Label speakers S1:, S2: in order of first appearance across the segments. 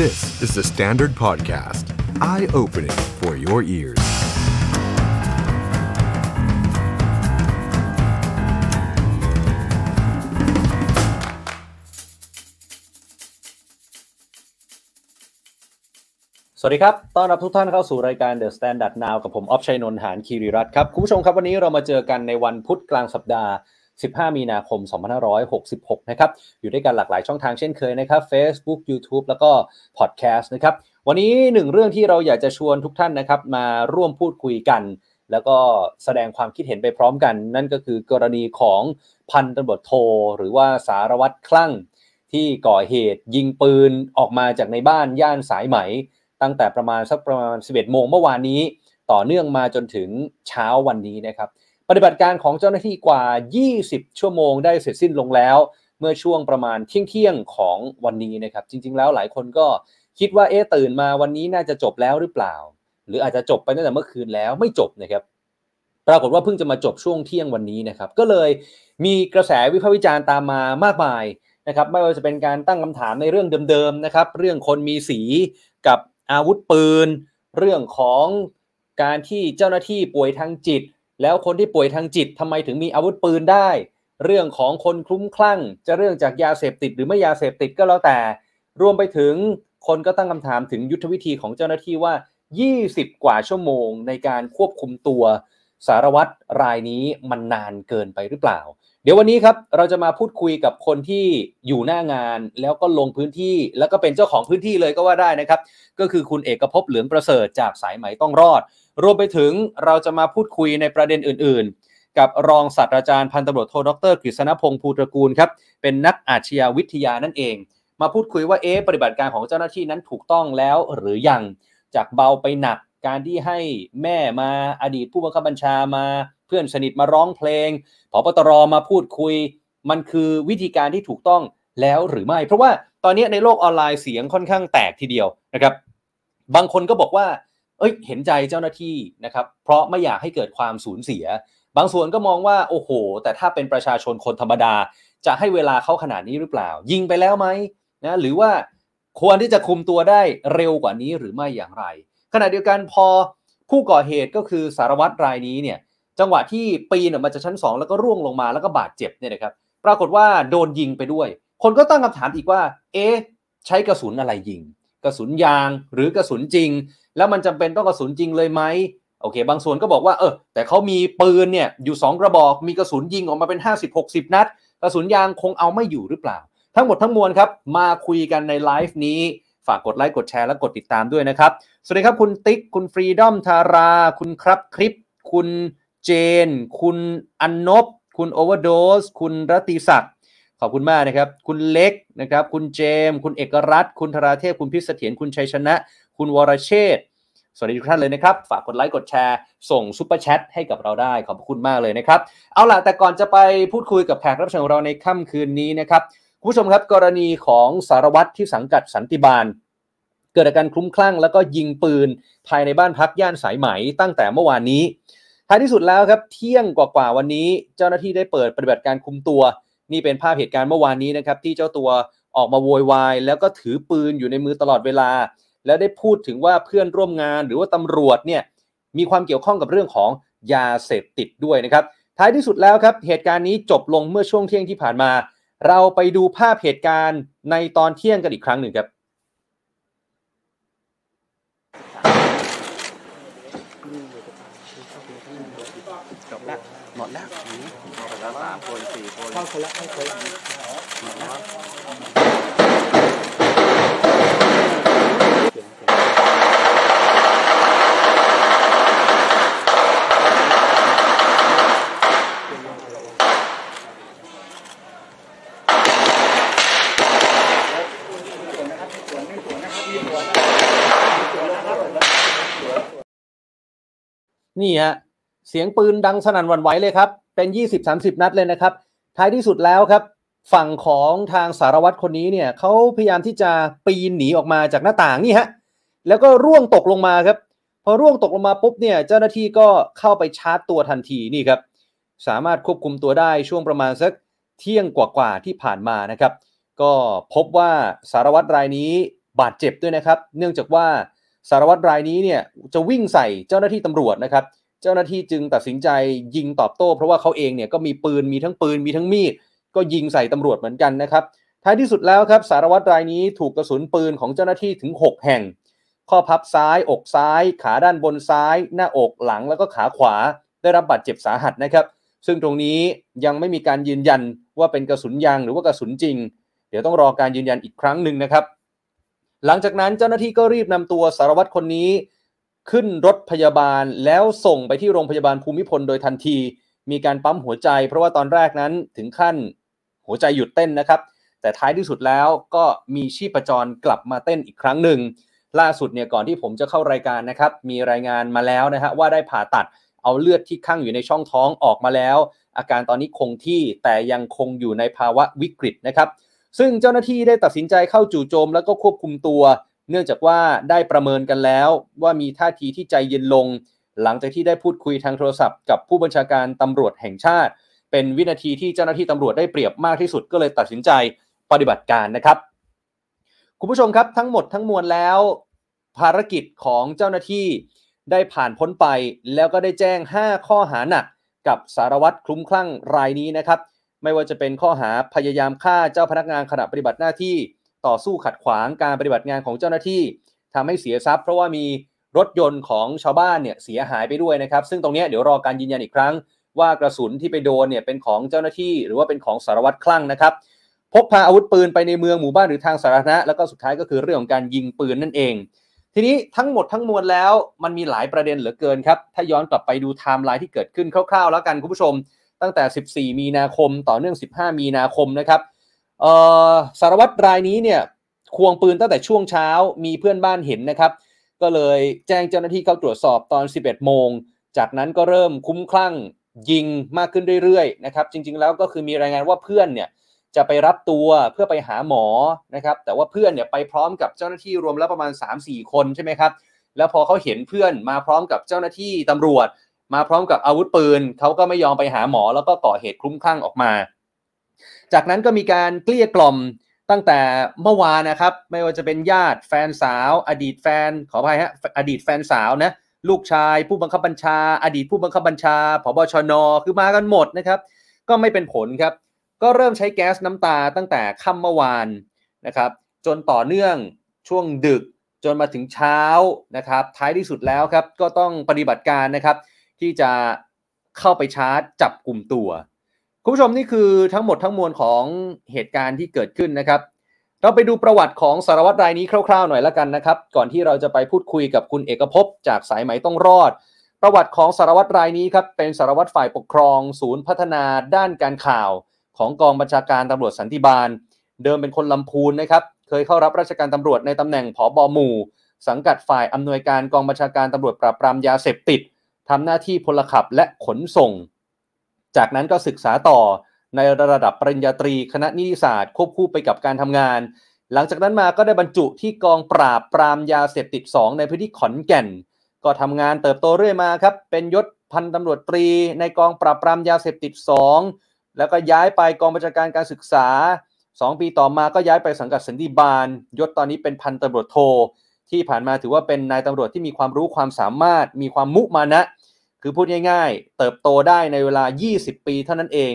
S1: This is the Standard Podcast. Eye-opening for your ears..
S2: สวัสดีครับ ต้อนรับทุกท่านเข้าสู่รายการ The Standard Now กับผม ออฟชัยนนท์หานคีรีรัตครับ คุณผู้ชมครับวันนี้เรามาเจอกันในวันพุธกลางสัปดาห์ 15 มีนาคม 2566 นะครับ อยู่ด้วยกันหลากหลายช่องทางเช่นเคยนะครับ Facebook YouTube แล้วก็ Podcast นะครับ วันนี้หนึ่งเรื่องที่เราอยากจะชวนทุกท่านนะครับ มาร่วมพูดคุยกัน แล้วก็แสดงความคิดเห็นไปพร้อมกัน นั่นก็คือกรณีของพันตำรวจโท หรือว่าสารวัตรคลั่ง ที่ก่อเหตุยิงปืนออกมาจากในบ้านย่านสายไหม ตั้งแต่ประมาณสักประมาณ 11 โมงเมื่อวานนี้ ต่อเนื่องมาจนถึงเช้าวันนี้นะครับ ฏิบัติการของเจ้าหน้าที่กว่า 20 ชั่วโมงได้เสร็จสิ้นลงแล้ว เมื่อช่วงประมาณเที่ยงๆของวันนี้นะครับจริง ๆ แล้วหลายคนก็คิดว่าเอ๊ะตื่นมาวันนี้น่าจะจบแล้วหรือเปล่า หรืออาจจะจบไปตั้งแต่เมื่อคืนแล้วไม่จบนะครับปรากฏว่าเพิ่งจะมาจบช่วงเที่ยงวันนี้นะครับ ก็เลยมีกระแสวิพากษ์วิจารณ์ตามมามากมายนะครับ ไม่ว่าจะเป็นการตั้งคำถามในเรื่องเดิมๆนะครับ เรื่องคนมีสีกับอาวุธปืน เรื่องของการที่เจ้าหน้าที่ป่วยทางจิต แล้วคนที่ป่วยทางจิตทำไมถึงมีอาวุธปืนได้ เรื่องของคนคลุ้มคลั่ง จะเรื่องจากยาเสพติดหรือไม่ยาเสพติดก็แล้วแต่ รวมไปถึงคนก็ตั้งคำถามถึงยุทธวิธีของเจ้าหน้าที่ว่า 20 กว่าชั่วโมงในการควบคุมตัวสารวัตรรายนี้มันนานเกินไปหรือเปล่า เดี๋ยววันนี้ครับเราจะมาพูดคุยกับคนที่อยู่หน้างาน แล้วก็ลงพื้นที่แล้วก็เป็นเจ้าของพื้นที่เลยก็ว่าได้นะครับ ก็คือคุณเอกภพเหลืองประเสริฐจากสายไหมต้องรอด รวมไปถึงเราจะมาพูดคุยในประเด็นอื่น ๆ กับรองศาสตราจารย์พันตำรวจโทดรกฤษณพงศ์ภูตระกูลครับเป็นนักอาชญาวิทยานั่นเอง มาพูดคุยว่าเอ๊ะปฏิบัติการของเจ้าหน้าที่นั้นถูกต้องแล้วหรือยังจากเบาไปหนักการที่ให้แม่มาอดีตผู้บังคับบัญชามา เพื่อนสนิทมาร้องเพลงผบตรมาพูดคุย มันคือวิธีการที่ถูกต้องแล้วหรือไม่ เพราะว่าตอนนี้ในโลกออนไลน์เสียงค่อนข้างแตกทีเดียวนะครับ บางคนก็บอกว่า เอ้ยเห็นใจเจ้าหน้าที่นะครับ เพราะไม่อยากให้เกิดความสูญเสีย บางส่วนก็มองว่าโอ้โห แต่ถ้าเป็นประชาชนคนธรรมดา จะให้เวลาเขาขนาดนี้หรือเปล่า ยิงไปแล้วไหมนะหรือว่าควรที่จะคุมตัวได้เร็วกว่านี้หรือไม่อย่างไร ขณะเดียวกันพอผู้ก่อเหตุก็คือสารวัตรรายนี้เนี่ยจังหวะที่ปีนออกมาจากชั้น 2 แล้วก็ร่วงลงมาแล้วก็บาดเจ็บเนี่ยนะครับปรากฏว่าโดนยิงไปด้วย คนก็ตั้งคำถามอีกว่า เอ๊ะใช้กระสุนอะไรยิง กระสุนยางหรือกระสุนจริง แล้วมันจำเป็นต้องกระสุนจริงเลยไหมโอเค บางส่วนก็บอกว่าเออแต่เขามีปืนเนี่ยอยู่ 2 กระบอกมีกระสุนยิงออกมาเป็น 50-60 นัด กระสุนยางคงเอาไม่อยู่หรือเปล่า ทั้งหมดทั้งมวลครับ มาคุยกันในไลฟ์นี้ฝากกดไลค์กดแชร์และกดติดตามด้วยนะครับ สวัสดีครับคุณติ๊ก คุณฟรีดอมทารา คุณครับคลิป คุณเจน คุณอันนบ คุณโอเวอร์โดส คุณรติศักดิ์ขอบคุณมากนะครับ คุณเล็กนะครับ คุณเจม คุณเอกรัตน์คุณธราเทพ คุณพิษเสถียรคุณชัยชนะ คุณวรเชษฐ์สวัสดีทุกท่านเลยนะครับ ฝากกดไลค์กดแชร์ ส่ง Super Chat ให้กับเราได้ ขอบคุณมากเลยนะครับ เอาล่ะ แต่ก่อนจะไปพูดคุยกับแขกรับเชิญของเราในค่ำคืนนี้นะครับคุณผู้ชมครับกรณีของสารวัตรที่สังกัดสันติบาล เกิดอาการคลุ้มคลั่ง แล้วก็ยิงปืนภายในบ้านพักย่านสายไหมตั้งแต่เมื่อวานนี้ท้ายที่สุดแล้วครับเที่ยงกว่าๆวันนี้ เจ้าหน้าที่ได้เปิดปฏิบัติการคุมตัว นี่เป็นภาพเหตุการณ์เมื่อวานนี้นะครับที่เจ้าตัวออกมาโวยวายแล้วก็ถือปืนอยู่ในมือตลอดเวลา แล้วได้พูดถึงว่าเพื่อนร่วมงานหรือว่าตำรวจเนี่ยมีความเกี่ยวข้องกับเรื่องของยาเสพติดด้วยนะครับท้ายที่สุดแล้วครับเหตุการณ์นี้จบลงเมื่อช่วงเที่ยงที่ผ่านมา เราไปดูภาพเหตุการณ์ในตอนเที่ยงกันอีกครั้งหนึ่งครับ
S3: จบแล้วหมดแล้วอย่างนี้หมดแล้วสามคนสี่คนเข้าคนละเข้าคนละหมดแล้ว
S2: นี่ฮะเสียงปืนดังสนั่นหวั่นไหวเลยครับ เป็น 20-30 นัดเลยนะครับ ท้ายที่สุดแล้วครับ ฝั่งของทางสารวัตรคนนี้เนี่ยเขาพยายามที่จะปีนหนีออกมาจากหน้าต่างนี่ฮะแล้วก็ร่วงตกลงมาครับ พอร่วงตกลงมาปุ๊บเนี่ยเจ้าหน้าที่ก็เข้าไปชาร์จตัวทันทีนี่ครับสามารถควบคุมตัวได้ช่วงประมาณสักเที่ยงกว่าๆที่ผ่านมานะครับ ก็พบว่าสารวัตรรายนี้บาดเจ็บด้วยนะครับ เนื่องจากว่า สารวัตรรายนี้เนี่ยจะวิ่งใส่เจ้าหน้าที่ตำรวจนะครับเจ้าหน้าที่จึงตัดสินใจยิงตอบโต้ เพราะว่าเขาเองเนี่ยก็มีปืนมีทั้งปืนมีทั้งมีดก็ยิงใส่ตำรวจเหมือนกันนะครับท้ายที่สุดแล้วครับสารวัตรรายนี้ถูกกระสุนปืนของเจ้าหน้าที่ถึง 6 แห่ง ข้อพับซ้าย อกซ้าย ขาด้านบนซ้าย หน้าอกหลังแล้วก็ขาขวาได้รับบาดเจ็บสาหัสนะครับ ซึ่งตรงนี้ยังไม่มีการยืนยันว่าเป็นกระสุนยางหรือว่ากระสุนจริง เดี๋ยวต้องรอการยืนยันอีกครั้งหนึ่งนะครับ หลังจากนั้นเจ้าหน้าที่ก็รีบนำตัวสารวัตรคนนี้ ขึ้นรถพยาบาลแล้วส่งไปที่โรงพยาบาลภูมิพลโดยทันที มีการปั๊มหัวใจ เพราะว่าตอนแรกนั้นถึงขั้นหัวใจหยุดเต้นนะครับ แต่ท้ายที่สุดแล้วก็มีชีพจรกลับมาเต้นอีกครั้งหนึ่ง ล่าสุดเนี่ยก่อนที่ผมจะเข้ารายการนะครับ มีรายงานมาแล้วนะฮะว่าได้ผ่าตัดเอาเลือดที่ข้างอยู่ในช่องท้องออกมาแล้ว อาการตอนนี้คงที่แต่ยังคงอยู่ในภาวะวิกฤตนะครับ ซึ่งเจ้าหน้าที่ได้ตัดสินใจเข้าจู่โจมแล้วก็ควบคุมตัว เนื่องจากว่าได้ประเมินกันแล้ว ว่ามีท่าทีที่ใจเย็นลง หลังจากที่ได้พูดคุยทางโทรศัพท์กับผู้บัญชาการตำรวจแห่งชาติ เป็นวินาทีที่เจ้าหน้าที่ตำรวจได้เปรียบมากที่สุดก็เลยตัดสินใจปฏิบัติการนะครับ คุณผู้ชมครับทั้งหมดทั้งมวลแล้ว ภารกิจของเจ้าหน้าที่ได้ผ่านพ้นไปแล้วก็ได้แจ้ง 5 ข้อหาหนักกับสารวัตรคลุ้มคลั่งรายนี้นะครับ ไม่ว่าจะเป็นข้อหาพยายามฆ่าเจ้าพนักงานขณะปฏิบัติหน้าที่ต่อสู้ขัดขวางการปฏิบัติงานของเจ้าหน้าที่ทำให้เสียทรัพย์ เพราะว่ามีรถยนต์ของชาวบ้านเนี่ยเสียหายไปด้วยนะครับ ซึ่งตรงนี้เดี๋ยวรอการยืนยันอีกครั้ง ว่ากระสุนที่ไปโดนเนี่ยเป็นของเจ้าหน้าที่ หรือว่าเป็นของสารวัตรคลั่งนะครับพกพาอาวุธปืนไปในเมืองหมู่บ้านหรือทางสาธารณะแล้วก็สุดท้ายก็คือเรื่องของการยิงปืนนั่นเอง ทีนี้ทั้งหมดทั้งมวลแล้วมันมีหลายประเด็นเหลือเกินครับถ้าย้อนกลับไปดูไทม์ไลน์ที่เกิดขึ้นคร่าวๆ แล้วกันคุณผู้ชม ตั้งแต่ 14 มีนาคมต่อเนื่อง 15 มีนาคมนะครับสารวัตรรายนี้เนี่ยควงปืนตั้งแต่ช่วงเช้ามีเพื่อนบ้านเห็นนะครับ ก็เลยแจ้งเจ้าหน้าที่เข้าตรวจสอบตอน 11 โมง จากนั้นก็เริ่มคุ้มคลั่งยิงมากขึ้นเรื่อยๆนะครับจริงๆแล้วก็คือมีรายงานว่าเพื่อนเนี่ยจะไปรับตัวเพื่อไปหาหมอนะครับแต่ว่าเพื่อนเนี่ยไปพร้อมกับเจ้าหน้าที่รวมแล้วประมาณ 3-4 คนใช่ไหมครับแล้วพอเขาเห็นเพื่อนมาพร้อมกับเจ้าหน้าที่ตำรวจ มาพร้อมกับอาวุธปืนเขาก็ไม่ยอมไปหาหมอแล้วก็ก่อเหตุคลุ้มคลั่งออกมา จากนั้นก็มีการเกลี้ยกล่อมตั้งแต่เมื่อวานนะครับ ไม่ว่าจะเป็นญาติแฟนสาว อดีตแฟนขออภัยฮะอดีตแฟนสาวนะลูกชาย ผู้บังคับบัญชา อดีตผู้บังคับบัญชาผบชนคือมากันหมดนะครับ ก็ไม่เป็นผลครับ ก็เริ่มใช้แก๊สน้ำตาตั้งแต่ค่ำเมื่อวานนะครับ จนต่อเนื่องช่วงดึกจนมาถึงเช้านะครับ ท้ายที่สุดแล้วครับก็ต้องปฏิบัติการนะครับ ที่จะเข้าไปชาร์จจับกลุ่มตัว คุณผู้ชมนี่คือทั้งหมดทั้งมวลของเหตุการณ์ที่เกิดขึ้นนะครับ เราไปดูประวัติของสารวัตรรายนี้คร่าวๆหน่อยละกันนะครับ ก่อนที่เราจะไปพูดคุยกับคุณเอกภพจากสายไหมต้องรอด ประวัติของสารวัตรรายนี้ครับเป็นสารวัตรฝ่ายปกครอง ศูนย์พัฒนาด้านการข่าว ของกองบัญชาการตำรวจสันติบาล เดิมเป็นคนลำพูนนะครับเคยเข้ารับราชการตำรวจในตำแหน่งผอบอหมู่ สังกัดฝ่ายอำนวยการกองบัญชาการตำรวจปราบปรามยาเสพติด ทำหน้าที่พลขับและขนส่ง จากนั้นก็ศึกษาต่อในระดับปริญญาตรีคณะนิติศาสตร์ ควบคู่ไปกับการทำงาน หลังจากนั้นมาก็ได้บรรจุที่กองปราบปรามยาเสพติด 2 ในพื้นที่ขอนแก่น ก็ทำงานเติบโตเรื่อยมาครับเป็นยศพันตำรวจตรี ในกองปราบปรามยาเสพติด 2 แล้วก็ย้ายไปกองบัญชาการการศึกษา 2 ปีต่อมาก็ย้ายไปสังกัดสันติบาล ยศตอนนี้เป็นพันตำรวจโทที่ผ่านมาถือว่าเป็นนายตำรวจที่มีความรู้ความสามารถ มีความมุมานะ คือพูดง่าย ๆ เติบโตได้ในเวลา 20 ปีเท่านั้นเอง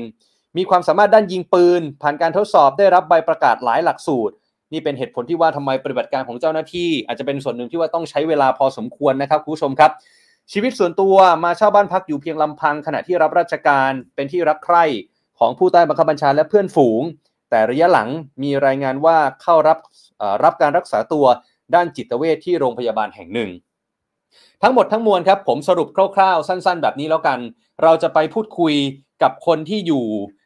S2: มีความสามารถด้านยิงปืน ผ่านการทดสอบได้รับใบประกาศหลายหลักสูตร นี่เป็นเหตุผลที่ว่าทำไมปฏิบัติการของเจ้าหน้าที่ อาจจะเป็นส่วนหนึ่งที่ว่าต้องใช้เวลาพอสมควรนะครับคุณผู้ชมครับ ชีวิตส่วนตัวมาเช่าบ้านพักอยู่เพียงลำพัง ขณะที่รับราชการเป็นที่รักใคร่ของผู้ใต้บังคับบัญชาและเพื่อนฝูง แต่ระยะหลังมีรายงานว่าเข้ารับรับการรักษาตัวด้านจิตเวชที่โรงพยาบาลแห่งหนึ่ง ทั้งหมดทั้งมวลครับผมสรุปคร่าวๆ สั้น ๆ แบบนี้แล้วกัน เราจะไปพูดคุยกับคนที่อยู่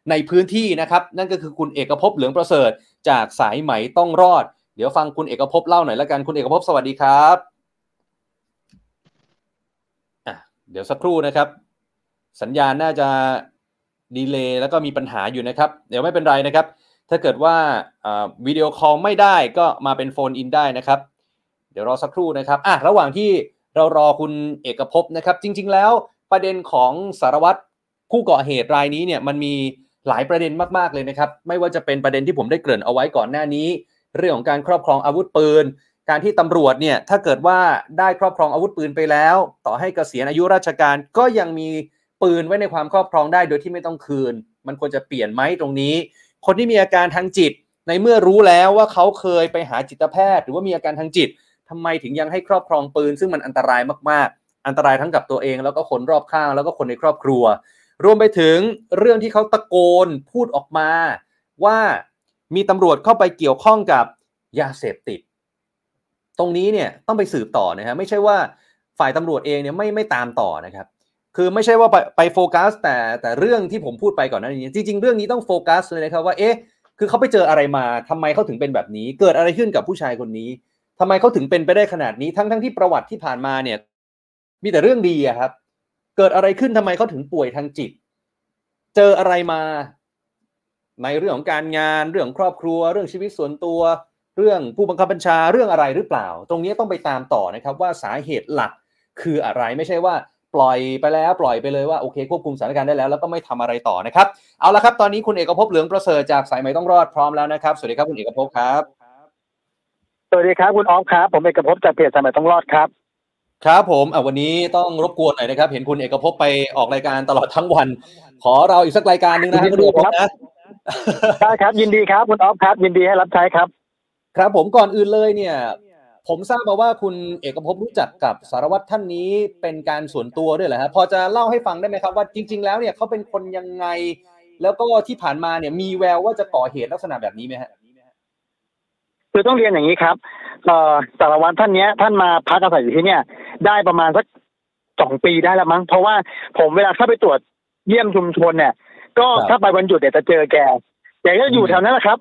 S2: ในพื้นที่นะครับ นั่นก็คือคุณเอกภพเหลืองประเสริฐ จากสายไหมต้องรอด เดี๋ยวฟังคุณเอกภพเล่าหน่อยละกันคุณเอกภพสวัสดีครับเดี๋ยวสักครู่นะครับ สัญญาณน่าจะ delay แล้วก็มีปัญหาอยู่นะครับ เดี๋ยวไม่เป็นไรนะครับ ถ้าเกิดว่าวิดีโอคอลไม่ได้ก็มาเป็น phone in ได้นะครับ เดี๋ยวรอสักครู่นะครับอะระหว่างที่ เรารอคุณเอกภพนะครับ จริง ๆ แล้วประเด็นของสารวัตรผู้ก่อเหตุรายนี้เนี่ยมันมีหลายประเด็นมากๆเลยนะครับ ไม่ว่าจะเป็นประเด็นที่ผมได้เกริ่นเอาไว้ก่อนหน้านี้ เรื่องของการครอบครองอาวุธปืน การที่ตำรวจเนี่ยถ้าเกิดว่าได้ครอบครองอาวุธปืนไปแล้ว ต่อให้เกษียณอายุราชการก็ยังมีปืนไว้ในความครอบครองได้โดยที่ไม่ต้องคืน มันควรจะเปลี่ยนไหมตรงนี้ คนที่มีอาการทางจิต ในเมื่อรู้แล้วว่าเขาเคยไปหาจิตแพทย์ หรือว่ามีอาการทางจิต ทำไมถึงยังให้ครอบครองปืน ซึ่งมันอันตรายมากๆ อันตรายทั้งกับตัวเองแล้วก็คนรอบข้างแล้วก็คนในครอบครัว รวมไปถึงเรื่องที่เขาตะโกนพูดออกมา ว่ามีตำรวจเข้าไปเกี่ยวข้องกับยาเสพติด ตรงนี้เนี่ยต้องไปสืบต่อนะฮะไม่ใช่ว่าฝ่ายตำรวจเองเนี่ยไม่ไม่ตามต่อนะครับคือไม่ใช่ว่าไปไปโฟกัส แต่แต่เรื่องที่ผมพูดไปก่อนหน้านี้จริง ๆ เรื่องนี้ต้องโฟกัสเลยนะครับว่าเอ๊ะคือเขาไปเจออะไรมาทำไมเขาถึงเป็นแบบนี้ เกิดอะไรขึ้นกับผู้ชายคนนี้ ทำไมเขาถึงเป็นไปได้ขนาดนี้ทั้งทั้งที่ประวัติที่ผ่านมาเนี่ย มีแต่เรื่องดีอะครับ เกิดอะไรขึ้นทำไมเขาถึงป่วยทางจิต เจออะไรมา ในเรื่องของการงานเรื่องครอบครัว เรื่องชีวิตส่วนตัว เรื่องผู้บังคับบัญชาเรื่องอะไรหรือเปล่า ตรงนี้ต้องไปตามต่อนะครับ ว่าสาเหตุหลักคืออะไรไม่ใช่ว่าปล่อยไปแล้วปล่อยไปเลยว่าโอเคควบคุมสถานการณ์ได้แล้วแล้วก็ไม่ทำอะไรต่อนะครับ เอาละครับตอนนี้คุณเอกภพเหลืองประเสริฐจากสายไหม่ต้องรอดพร้อมแล้วนะครับ สวัสดีครับคุณเอกภพครับ
S4: สวัสดีครับคุณออฟครับ ผมเอกภพจากเพจสายใหม่ต้องรอดครับ
S2: ครับผมอะวันนี้ต้องรบกวนหน่อยนะครับ เห็นคุณเอกภพไปออกรายการตลอดทั้งวัน ขอเราอีกสักรายการหนึ่งนะครับ
S4: ยินดี
S2: คุณเอกภพ
S4: ครับ
S2: นะ
S4: ได้ครับยินดีครับคุณออฟครับ ยินดีให้รับใช้ครับ
S2: ครับผมก่อนอื่นเลยเนี่ย ผมทราบมาว่าคุณเอกภพรู้จักกับสารวัตรท่านนี้เป็นการส่วนตัวด้วยเหรอฮะพอจะเล่าให้ฟังได้ไหมครับว่าจริง ๆ แล้วเนี่ยเขาเป็นคนยังไง แล้วก็ที่ผ่านมาเนี่ยมีแววว่าจะก่อเหตุลักษณะแบบนี้ไหมฮะ
S4: คือต้องเรียนอย่างนี้ครับเอ่อสารวัตรท่านเนี้ยท่านมาพักอาศัยอยู่ที่เนี่ย ได้ประมาณสักสองปีได้แล้วมั้ง เพราะว่าผมเวลาเข้าไปตรวจเยี่ยมชุมชนเนี่ย ก็
S2: ครับ
S4: ถ้าไปวันหยุดเนี่ยจะเจอแกแกก็อยู่แถวนั้นแหละครับ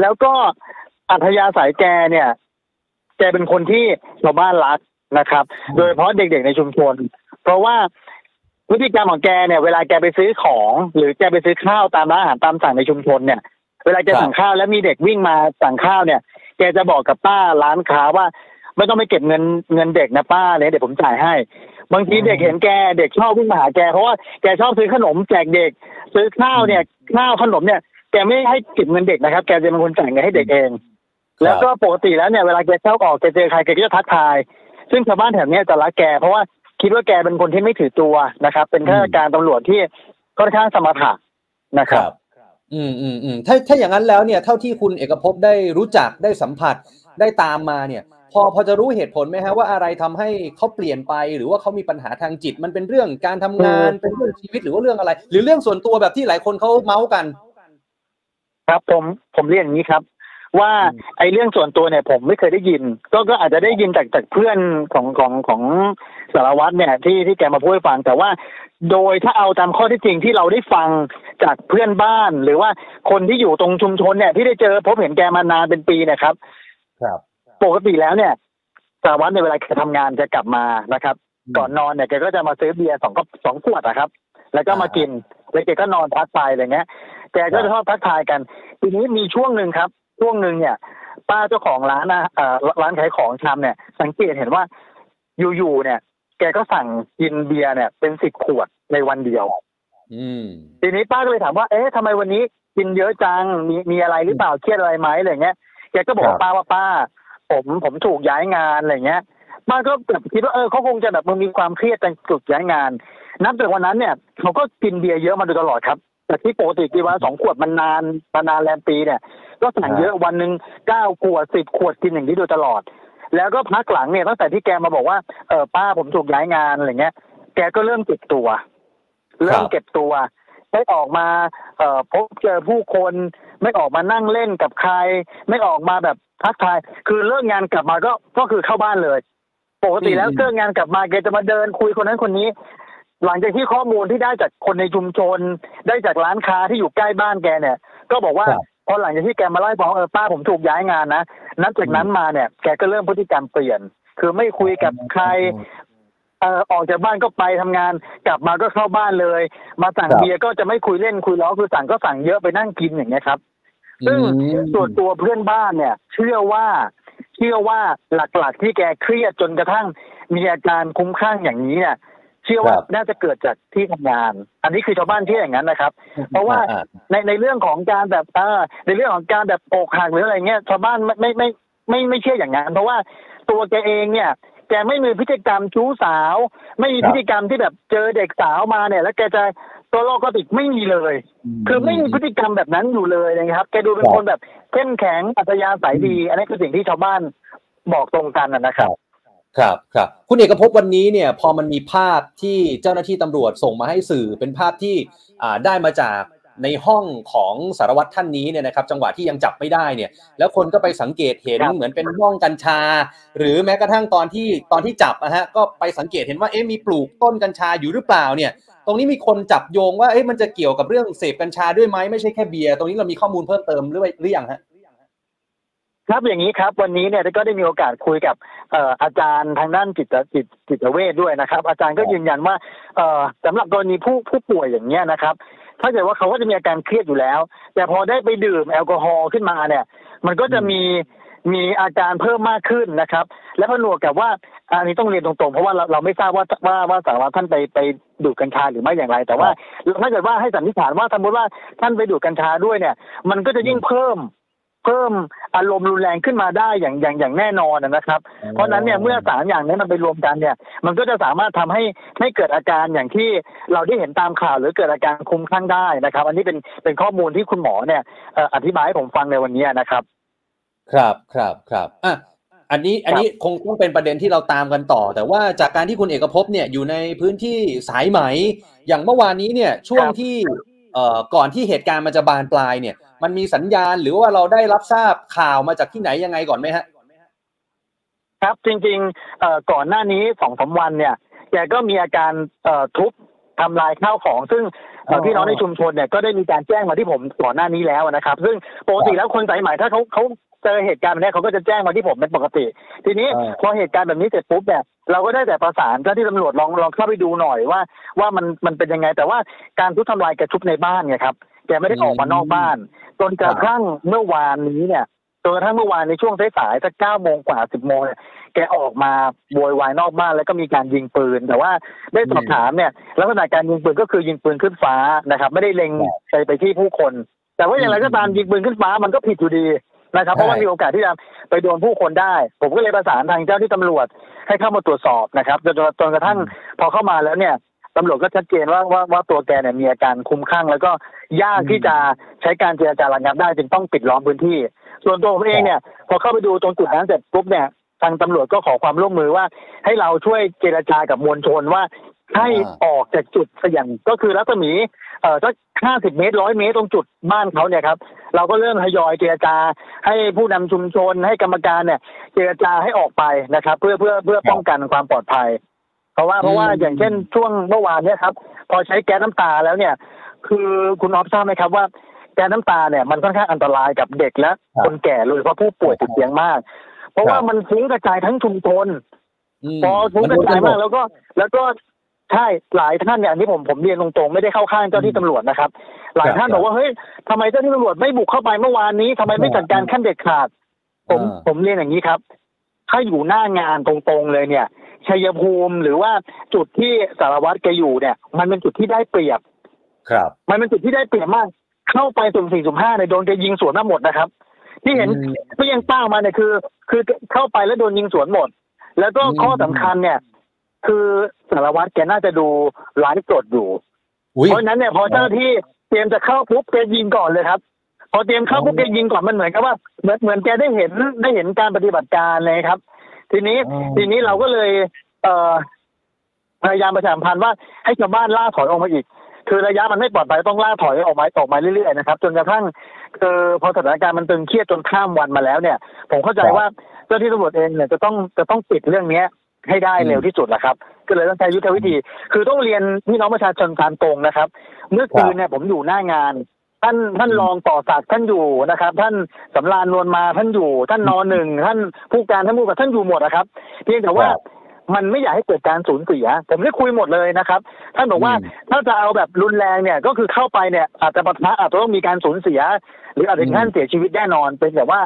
S4: แล้วก็อัธยาศัยแกเนี่ย แกเป็นคนที่ชาวบ้านรักนะครับ โดยเฉพาะเด็กๆในชุมชน เพราะว่าพฤติกรรมของแกเนี่ยเวลาแกไปซื้อของ หรือแกไปซื้อข้าวตามร้านอาหารตามสั่งในชุมชนเนี่ย เวลาแก
S2: ครับ
S4: สั่งข้าวแล้วมีเด็กวิ่งมาสั่งข้าวเนี่ย แกจะบอกกับป้าร้านค้าว่า ไม่ต้องไปเก็บเงินเงินเด็กนะป้าเลยเดี๋ยวผมจ่ายให้ บางทีเด็กเห็นแกเด็กชอบวิ่งมาหาแกเพราะว่าแกชอบซื้อขนมแจกเด็ก ซื้อข้าวเนี่ยข้าวขนมเนี่ยแกไม่ให้เก็บเงินเด็กนะครับ แกจะเป็นคนจ่ายเงินให้เด็กเอง แล้วก็ปกติแล้วเนี่ยเวลาแกเข้าออกแกเจอใครแกก็จะทักทาย ซึ่งชาวบ้านแถวนี้จะรักแกเพราะว่าคิดว่าแกเป็นคนที่ไม่ถือตัวนะครับ เป็นข้าราชการตำรวจที่ค่อนข้างสมรรถะนะครับ
S2: อืมอืมอืมถ้าถ้าอย่างนั้นแล้วเนี่ยเท่าที่คุณเอกภพได้รู้จักได้สัมผัสได้ตามมาเนี่ย พอพอจะรู้เหตุผลไหมฮะว่าอะไรทำให้เขาเปลี่ยนไป หรือว่าเขามีปัญหาทางจิต มันเป็นเรื่องการทำงาน
S4: อืม
S2: เป็นเรื่องชีวิตหรือว่าเรื่องอะไร หรือเรื่องส่วนตัวแบบที่หลายคนเขาเมาส์กัน
S4: ครับผมผมเรียนอย่างนี้ครับ ว่า
S2: อืม
S4: ไอ้เรื่องส่วนตัวเนี่ย ผมไม่เคยได้ยิน ก็ก็อาจจะได้ยินจากจากเพื่อนของของของสารวัตรเนี่ยที่ที่แกมาพูดให้ฟังแต่ว่าโดยถ้าเอาตามข้อที่จริงที่เราได้ฟัง จากเพื่อนบ้าน หรือว่าคนที่อยู่ตรงชุมชนเนี่ย ที่ได้เจอพบเห็นแกมานานเป็นปีเนะครับ
S2: ครับ
S4: ปกติแล้วเนี่ยสารวัตรในยเวลาแกทำงานจะกลับมานะครับ ก่อนนอนเนี่ยแกก็จะมาซื้อเบียร์สองก็สองขวดอะครับ แล้วก็มากินแล้วแกก็นอนพักไปอะไรเงี้ยแกก็จะชอบทักทายกัน ทีนี้มีช่วงหนึ่งครับ ช่วงหนึ่งเนี่ย ป้าเจ้าของร้านนะเอ่อร้านขายของชำเนี่ย สังเกตเห็นว่าอยู่ๆเนี่ย แกก็สั่งกินเบียร์เนี่ย เป็นสิบขวดในวันเดียว
S2: อืม
S4: ทีนี้ป้าก็เลยถามว่า เอ๊ะทำไมวันนี้กินเยอะจัง มีมีอะไรหรือเปล่า เครียดอะไรไหมอะไรเงี้ย แกก็บอก
S2: ครับ
S4: ป้าว่าป้า ผมผมถูกย้ายงานอะไรเงี้ยป้าก็แบบคิดว่าเออเขาคงจะแบบมึงมีความเครียดจนถูกย้ายงาน นับจากวันนั้นเนี่ยเขาก็กินเบียร์เยอะมาโดยตลอดครับแต่ที่ปกติกินวันละสองขวดมันนานมานานแรมปีเนี่ย ก็สั่งเยอะวันหนึ่งเก้าขวดสิบขวดกินอย่างนี้โดยตลอด แล้วก็พักหลังเนี่ยตั้งแต่ที่แกมาบอกว่าเออป้าผมถูกย้ายงานอะไรเงี้ย แกก็เริ่มเก็บตัว เริ่มเก็บตัว ไม่ออกมาเอ่อพบเจอผู้คน ไม่ออกมานั่งเล่นกับใคร ไม่ออกมาแบบทักทาย คือเลิกงานกลับมาก็ก็คือเข้าบ้านเลย ปกติแล้ว
S2: อืม
S4: เลิกงานกลับมาแกจะมาเดินคุยคนนั้นคนนี้ หลังจากที่ข้อมูลที่ได้จากคนในชุมชน ได้จากร้านค้าที่อยู่ใกล้บ้านแกเนี่ย ก็บอกว่า
S2: ครับ
S4: พอหลังจากที่แกมาไล่าให้ฟังว่าเออป้าผมถูกย้ายงานนะ นับจากนั้นมาเนี่ยแกก็เริ่มพฤติกรรมเปลี่ยน คือไม่คุยกับใคร เอ่อออกจากบ้านก็ไปทำงานกลับมาก็เข้าบ้านเลย มาสั่ง
S2: ครับ
S4: เบียร์ก็จะไม่คุยเล่นคุยล้อคือสั่งก็สั่งเยอะไปนั่งกินอย่างเงี้ยครับ ซึ่ง
S2: อืม
S4: ส่วนตัวเพื่อนบ้านเนี่ย เชื่อว่าเชื่อว่าหลักๆที่แกเครียดจนกระทั่งมีอาการคุ้มคลั่งอย่างนี้เนี่ยเชื่อว่า
S2: ครับ
S4: น่าจะเกิดจากที่ทำงาน อันนี้คือชาวบ้านเชื่ออย่างนั้นนะครับ เพราะว่า
S2: อ่
S4: ในในเรื่องของการแบบเออในเรื่องของการแบบอกหักหรืออะไรเงี้ยชาวบ้านไม่ไม่ไม่ไม่ไม่เชื่ออย่างนั้น เพราะว่าตัวแกเองเนี่ย แกไม่มีพฤติกรรมชู้สาว ไม่มี
S2: ครับ
S4: พฤติกรรมที่แบบเจอเด็กสาวมาเนี่ย แล้วแกจะตัวโลกก็ติดไม่มีเลย คือไม่มีพฤติกรรมแบบนั้นอยู่เลยนะครับแกดูเป็น
S2: ครับ
S4: คนแบบเข้มแข็งอัธยาศัยดี อันนี้คือสิ่งที่ชาวบ้านบอกตรงกันนะนะครับ
S2: ครับครับคุณเอกภพวันนี้เนี่ยพอมันมีภาพที่เจ้าหน้าที่ตำรวจส่งมาให้สื่อเป็นภาพที่อ่าได้มาจาก ในห้องของสารวัตรท่านนี้เนี่ยนะครับ จังหวะที่ยังจับไม่ได้เนี่ย แล้วคนก็ไปสังเกตเห็น
S4: ครับ
S2: เหมือนเป็นห้องกัญชา หรือแม้กระทั่งตอนที่ตอนที่จับนะฮะก็ไปสังเกตเห็นว่าเอ๊ะมีปลูกต้นกัญชาอยู่หรือเปล่าเนี่ย ตรงนี้มีคนจับโยงว่าเอ๊ะมันจะเกี่ยวกับเรื่องเสพกัญชาด้วยไหมไม่ใช่แค่เบียร์ตรงนี้เรามีข้อมูลเพิ่มเติมหรือหรือยังฮะ
S4: ครับอย่างนี้ครับวันนี้เนี่ยก็ได้มีโอกาสคุยกับเอ่ออาจารย์ทางด้านจิตจิตจิตเวชด้วยนะครับ อาจารย์ก็ยืนยันว่าเอ่อสำหรับกรณีผู้ผู้ป่วยอย่างเงี้ยนะครับ ถ้าเกิดว่าเขาก็จะมีอาการเครียดอยู่แล้ว แต่พอได้ไปดื่มแอลกอฮอล์ขึ้นมาเนี่ย มันก็จะมีมีอาการเพิ่มมากขึ้นนะครับ และผนวกกับว่าอันนี้ต้องเรียนตรงๆ เพราะว่าเราเราไม่ทราบว่าว่าว่าสารวัตรท่านไปไปดูดกัญชาหรือไม่อย่างไร แต่ว่าถ้าเกิดว่าให้สันนิษฐานว่าสมมติว่าท่านไปดูดกัญชาด้วยเนี่ย มันก็จะยิ่งเพิ่ม เพิ่มอารมณ์รุนแรงขึ้นมาได้อย่างอย่างอย่างแน่นอนนะครับ เพราะฉะนั้นเนี่ยเมื่อสารอย่างนี้มันไปรวมกันเนี่ย มันก็จะสามารถทำให้ให้เกิดอาการอย่างที่เราได้เห็นตามข่าวหรือเกิดอาการคลุ้มคลั่งได้นะครับ อันนี้เป็นเป็นข้อมูลที่คุณหมอเนี่ยเอ่ออธิบายให้ผมฟังในวันนี้นะครับ
S2: ครับครับครับอะอันนี้อันนี้คงต้องเป็นประเด็นที่เราตามกันต่อ แต่ว่าจากการที่คุณเอกภพเนี่ยอยู่ในพื้นที่สายไหม อย่างเมื่อวานนี้เนี่ยช่วง
S4: ครับ
S2: ที่เอ่อ ก่อนที่เหตุการณ์มันจะบานปลายเนี่ย มันมีสัญญาณหรือว่าเราได้รับทราบข่าวมาจากที่ไหนยังไงก่อนไหมฮะ
S4: ครับจริงๆเอ่อก่อนหน้านี้สองสามวันเนี่ยแกก็มีอาการเอ่อทุบทำลายข้าวของ ซึ่งเอ่อ
S2: อ๋อ
S4: พี่น้องในชุมชนเนี่ยก็ได้มีการแจ้งมาที่ผมก่อนหน้านี้แล้วนะครับ ซึ่งปกติแล้วคนสายใหม่ถ้าเขาเขา เจอเหตุการณ์แบบนี้เขาก็จะแจ้งมาที่ผมเป็นปกติ ทีนี้
S2: อ่า
S4: พอเหตุการณ์แบบนี้เสร็จปุ๊บเนี่ยเราก็ได้แต่ประสานเจ้าที่ตำรวจลองลองเข้าไปดูหน่อยว่า ว่ามันมันเป็นยังไง แต่ว่าการทุบทำลายแกทุบในบ้านไงครับแกไม่ได้ออกมานอกบ้าน จนกระทั่งเมื่อวานนี้เนี่ยจนกระทั่งเมื่อวานในช่วงสายๆสักเก้าโมงกว่าสิบโมงเนี่ยแกออกมาโวยวายนอกบ้านแล้วก็มีการยิงปืน แต่ว่าได้สอบถามเนี่ยลักษณะการยิงปืนก็คือยิงปืนขึ้นฟ้านะครับ ไม่ได้เล็งไปไปที่ผู้คน แต่ว่าอย่างไรก็ตามยิงปืนขึ้นฟ้ามันก็ผิดอยู่ดี นะครับเพราะว่า
S2: ใช่
S4: มีโอกาสที่จะไปโดนผู้คนได้ ผมก็เลยประสานทางเจ้าที่ตำรวจให้เข้ามาตรวจสอบนะครับจนจนจนกระทั่งพอเข้ามาแล้วเนี่ยตำรวจก็ชัดเจนว่าว่าว่าตัวแกเนี่ยมีอาการคลุ้มคลั่งแล้วก็ยากที่จะใช้การเจรจาระงับได้จึงต้องปิดล้อมพื้นที่ ส่วนตัวผมเองเนี่ยพอเข้าไปดูตรงจุดนั้นเสร็จปุ๊บเนี่ยทางตำรวจก็ขอความร่วมมือว่าให้เราช่วยเจรจากับมวลชนว่า ให้
S2: อ่า
S4: ออกจากจุดเสี่ยงก็คือรัศมีเอ่อสักห้าสิบเมตรร้อยเมตรตรงจุดบ้านเขาเนี่ยครับ เราก็เริ่มทยอยเจรจาให้ผู้นำชุมชนให้กรรมการเนี่ย เจรจาให้ออกไปนะครับ เพื่อเพื่อเพื่อป้องกันความปลอดภัย เพราะว่าเพราะว่า
S2: อืม
S4: อย่างเช่นช่วงเมื่อวานเนี่ยครับ พอใช้แก๊สน้ำตาแล้วเนี่ย คือคุณออฟทราบไหมครับว่าแก๊สน้ำตาเนี่ยมันค่อนข้างอันตรายกับเด็กและคนแก่เลยเพราะผู้ป่วยติดเตียงมาก เพราะว่ามันฟุ้งกระจายทั้งชุมชน
S2: ม
S4: พอฟุ้งกระจายมาก
S2: นโดน
S4: แล้วก็ แล้วก็ ใช่หลายท่านเนี่ยอันนี้ผมผมเรียนตรงๆไม่ได้เข้าข้างเจ้าที่ตำรวจนะครับ หลายท่าน
S2: ครับ
S4: บอกว่าเฮ้ยทำไมเจ้าที่ตำรวจไม่บุกเข้าไปเมื่อวานนี้ทำไมไม่จัดการขั้นเด็ดขาด ผม
S2: อ่า
S4: ผมเรียนอย่างนี้ครับ ถ้าอยู่หน้างานตรงๆเลยเนี่ยชัยภูมิหรือว่าจุดที่สารวัตรแกอยู่เนี่ย มันเป็นจุดที่ได้เปรียบ
S2: ครับ
S4: มันเป็นจุดที่ได้เปรียบมาก เข้าไปสุ่มสี่สุ่มห้าเนี่ยโดนแกยิงสวนมาหมดนะครับ ที่เห็น
S2: อืม
S4: ไม่ยังป้ามาเนี่ยคือ คือเข้าไปแล้วโดนยิงสวนหมด แล้วก็
S2: อืม
S4: ข้อสำคัญเนี่ย คือสารวัตรแกน่าจะดูไลฟ์สดอยู่
S2: อุ้ย
S4: เพราะฉะนั้นเนี่ยพอเจ้าหน้าที่เตรียมจะเข้าปุ๊บแกยิงก่อนเลยครับ พอเตรียมเข้าปุ๊บ
S2: อ๋อ
S4: แกยิงก่อนมันเหมือนกับว่าเหมือนเหมือนแกได้เห็นได้เห็นการปฏิบัติการเลยครับ ทีนี้
S2: อ๋อ
S4: ทีนี้เราก็เลย เอ่อพยายามประชาสัมพันธ์ว่าให้ชาวบ้านล่าถอยออกมาอีก คือระยะมันไม่ปลอดภัยต้องล่าถอยออกมาออกมาเรื่อยๆนะครับ จนกระทั่งคือพอสถานการณ์มันตึงเครียดจนข้ามวันมาแล้วเนี่ย ผมเข้าใจ
S2: ครับ
S4: ว่าเจ้าที่ตำรวจเองเนี่ยจะต้องจะต้องปิดเรื่องเนี้ย ให้ได้
S2: อืม
S4: เร็วที่สุดแหละครับ ก็เลยต้องใช้ยุทธวิธี คือต้องเรียนพี่น้องประชาชนตามตรงนะครับ เมื่อคืนเนี่ยผมอยู่หน้างาน ท่านท่านรองต่อศักดิ์ท่านอยู่นะครับ ท่านสำรานนวลมาท่านอยู่ ท่านนอหนึ่งท่านผู้การท่านผู้กับท่านอยู่หมดนะครับ เพียงแต่ว่า
S2: ครับ
S4: มันไม่อยากให้เกิดการสูญเสีย ผมได้คุยหมดเลยนะครับ ท่านบอกว่า
S2: อืม
S4: ถ้าจะเอาแบบรุนแรงเนี่ย ก็คือเข้าไปเนี่ยอาจจะปะทะอาจจะต้องมีการสูญเสีย หรืออาจจะถึงขั้นเสียชีวิตแน่นอน เป็นแต่ว่า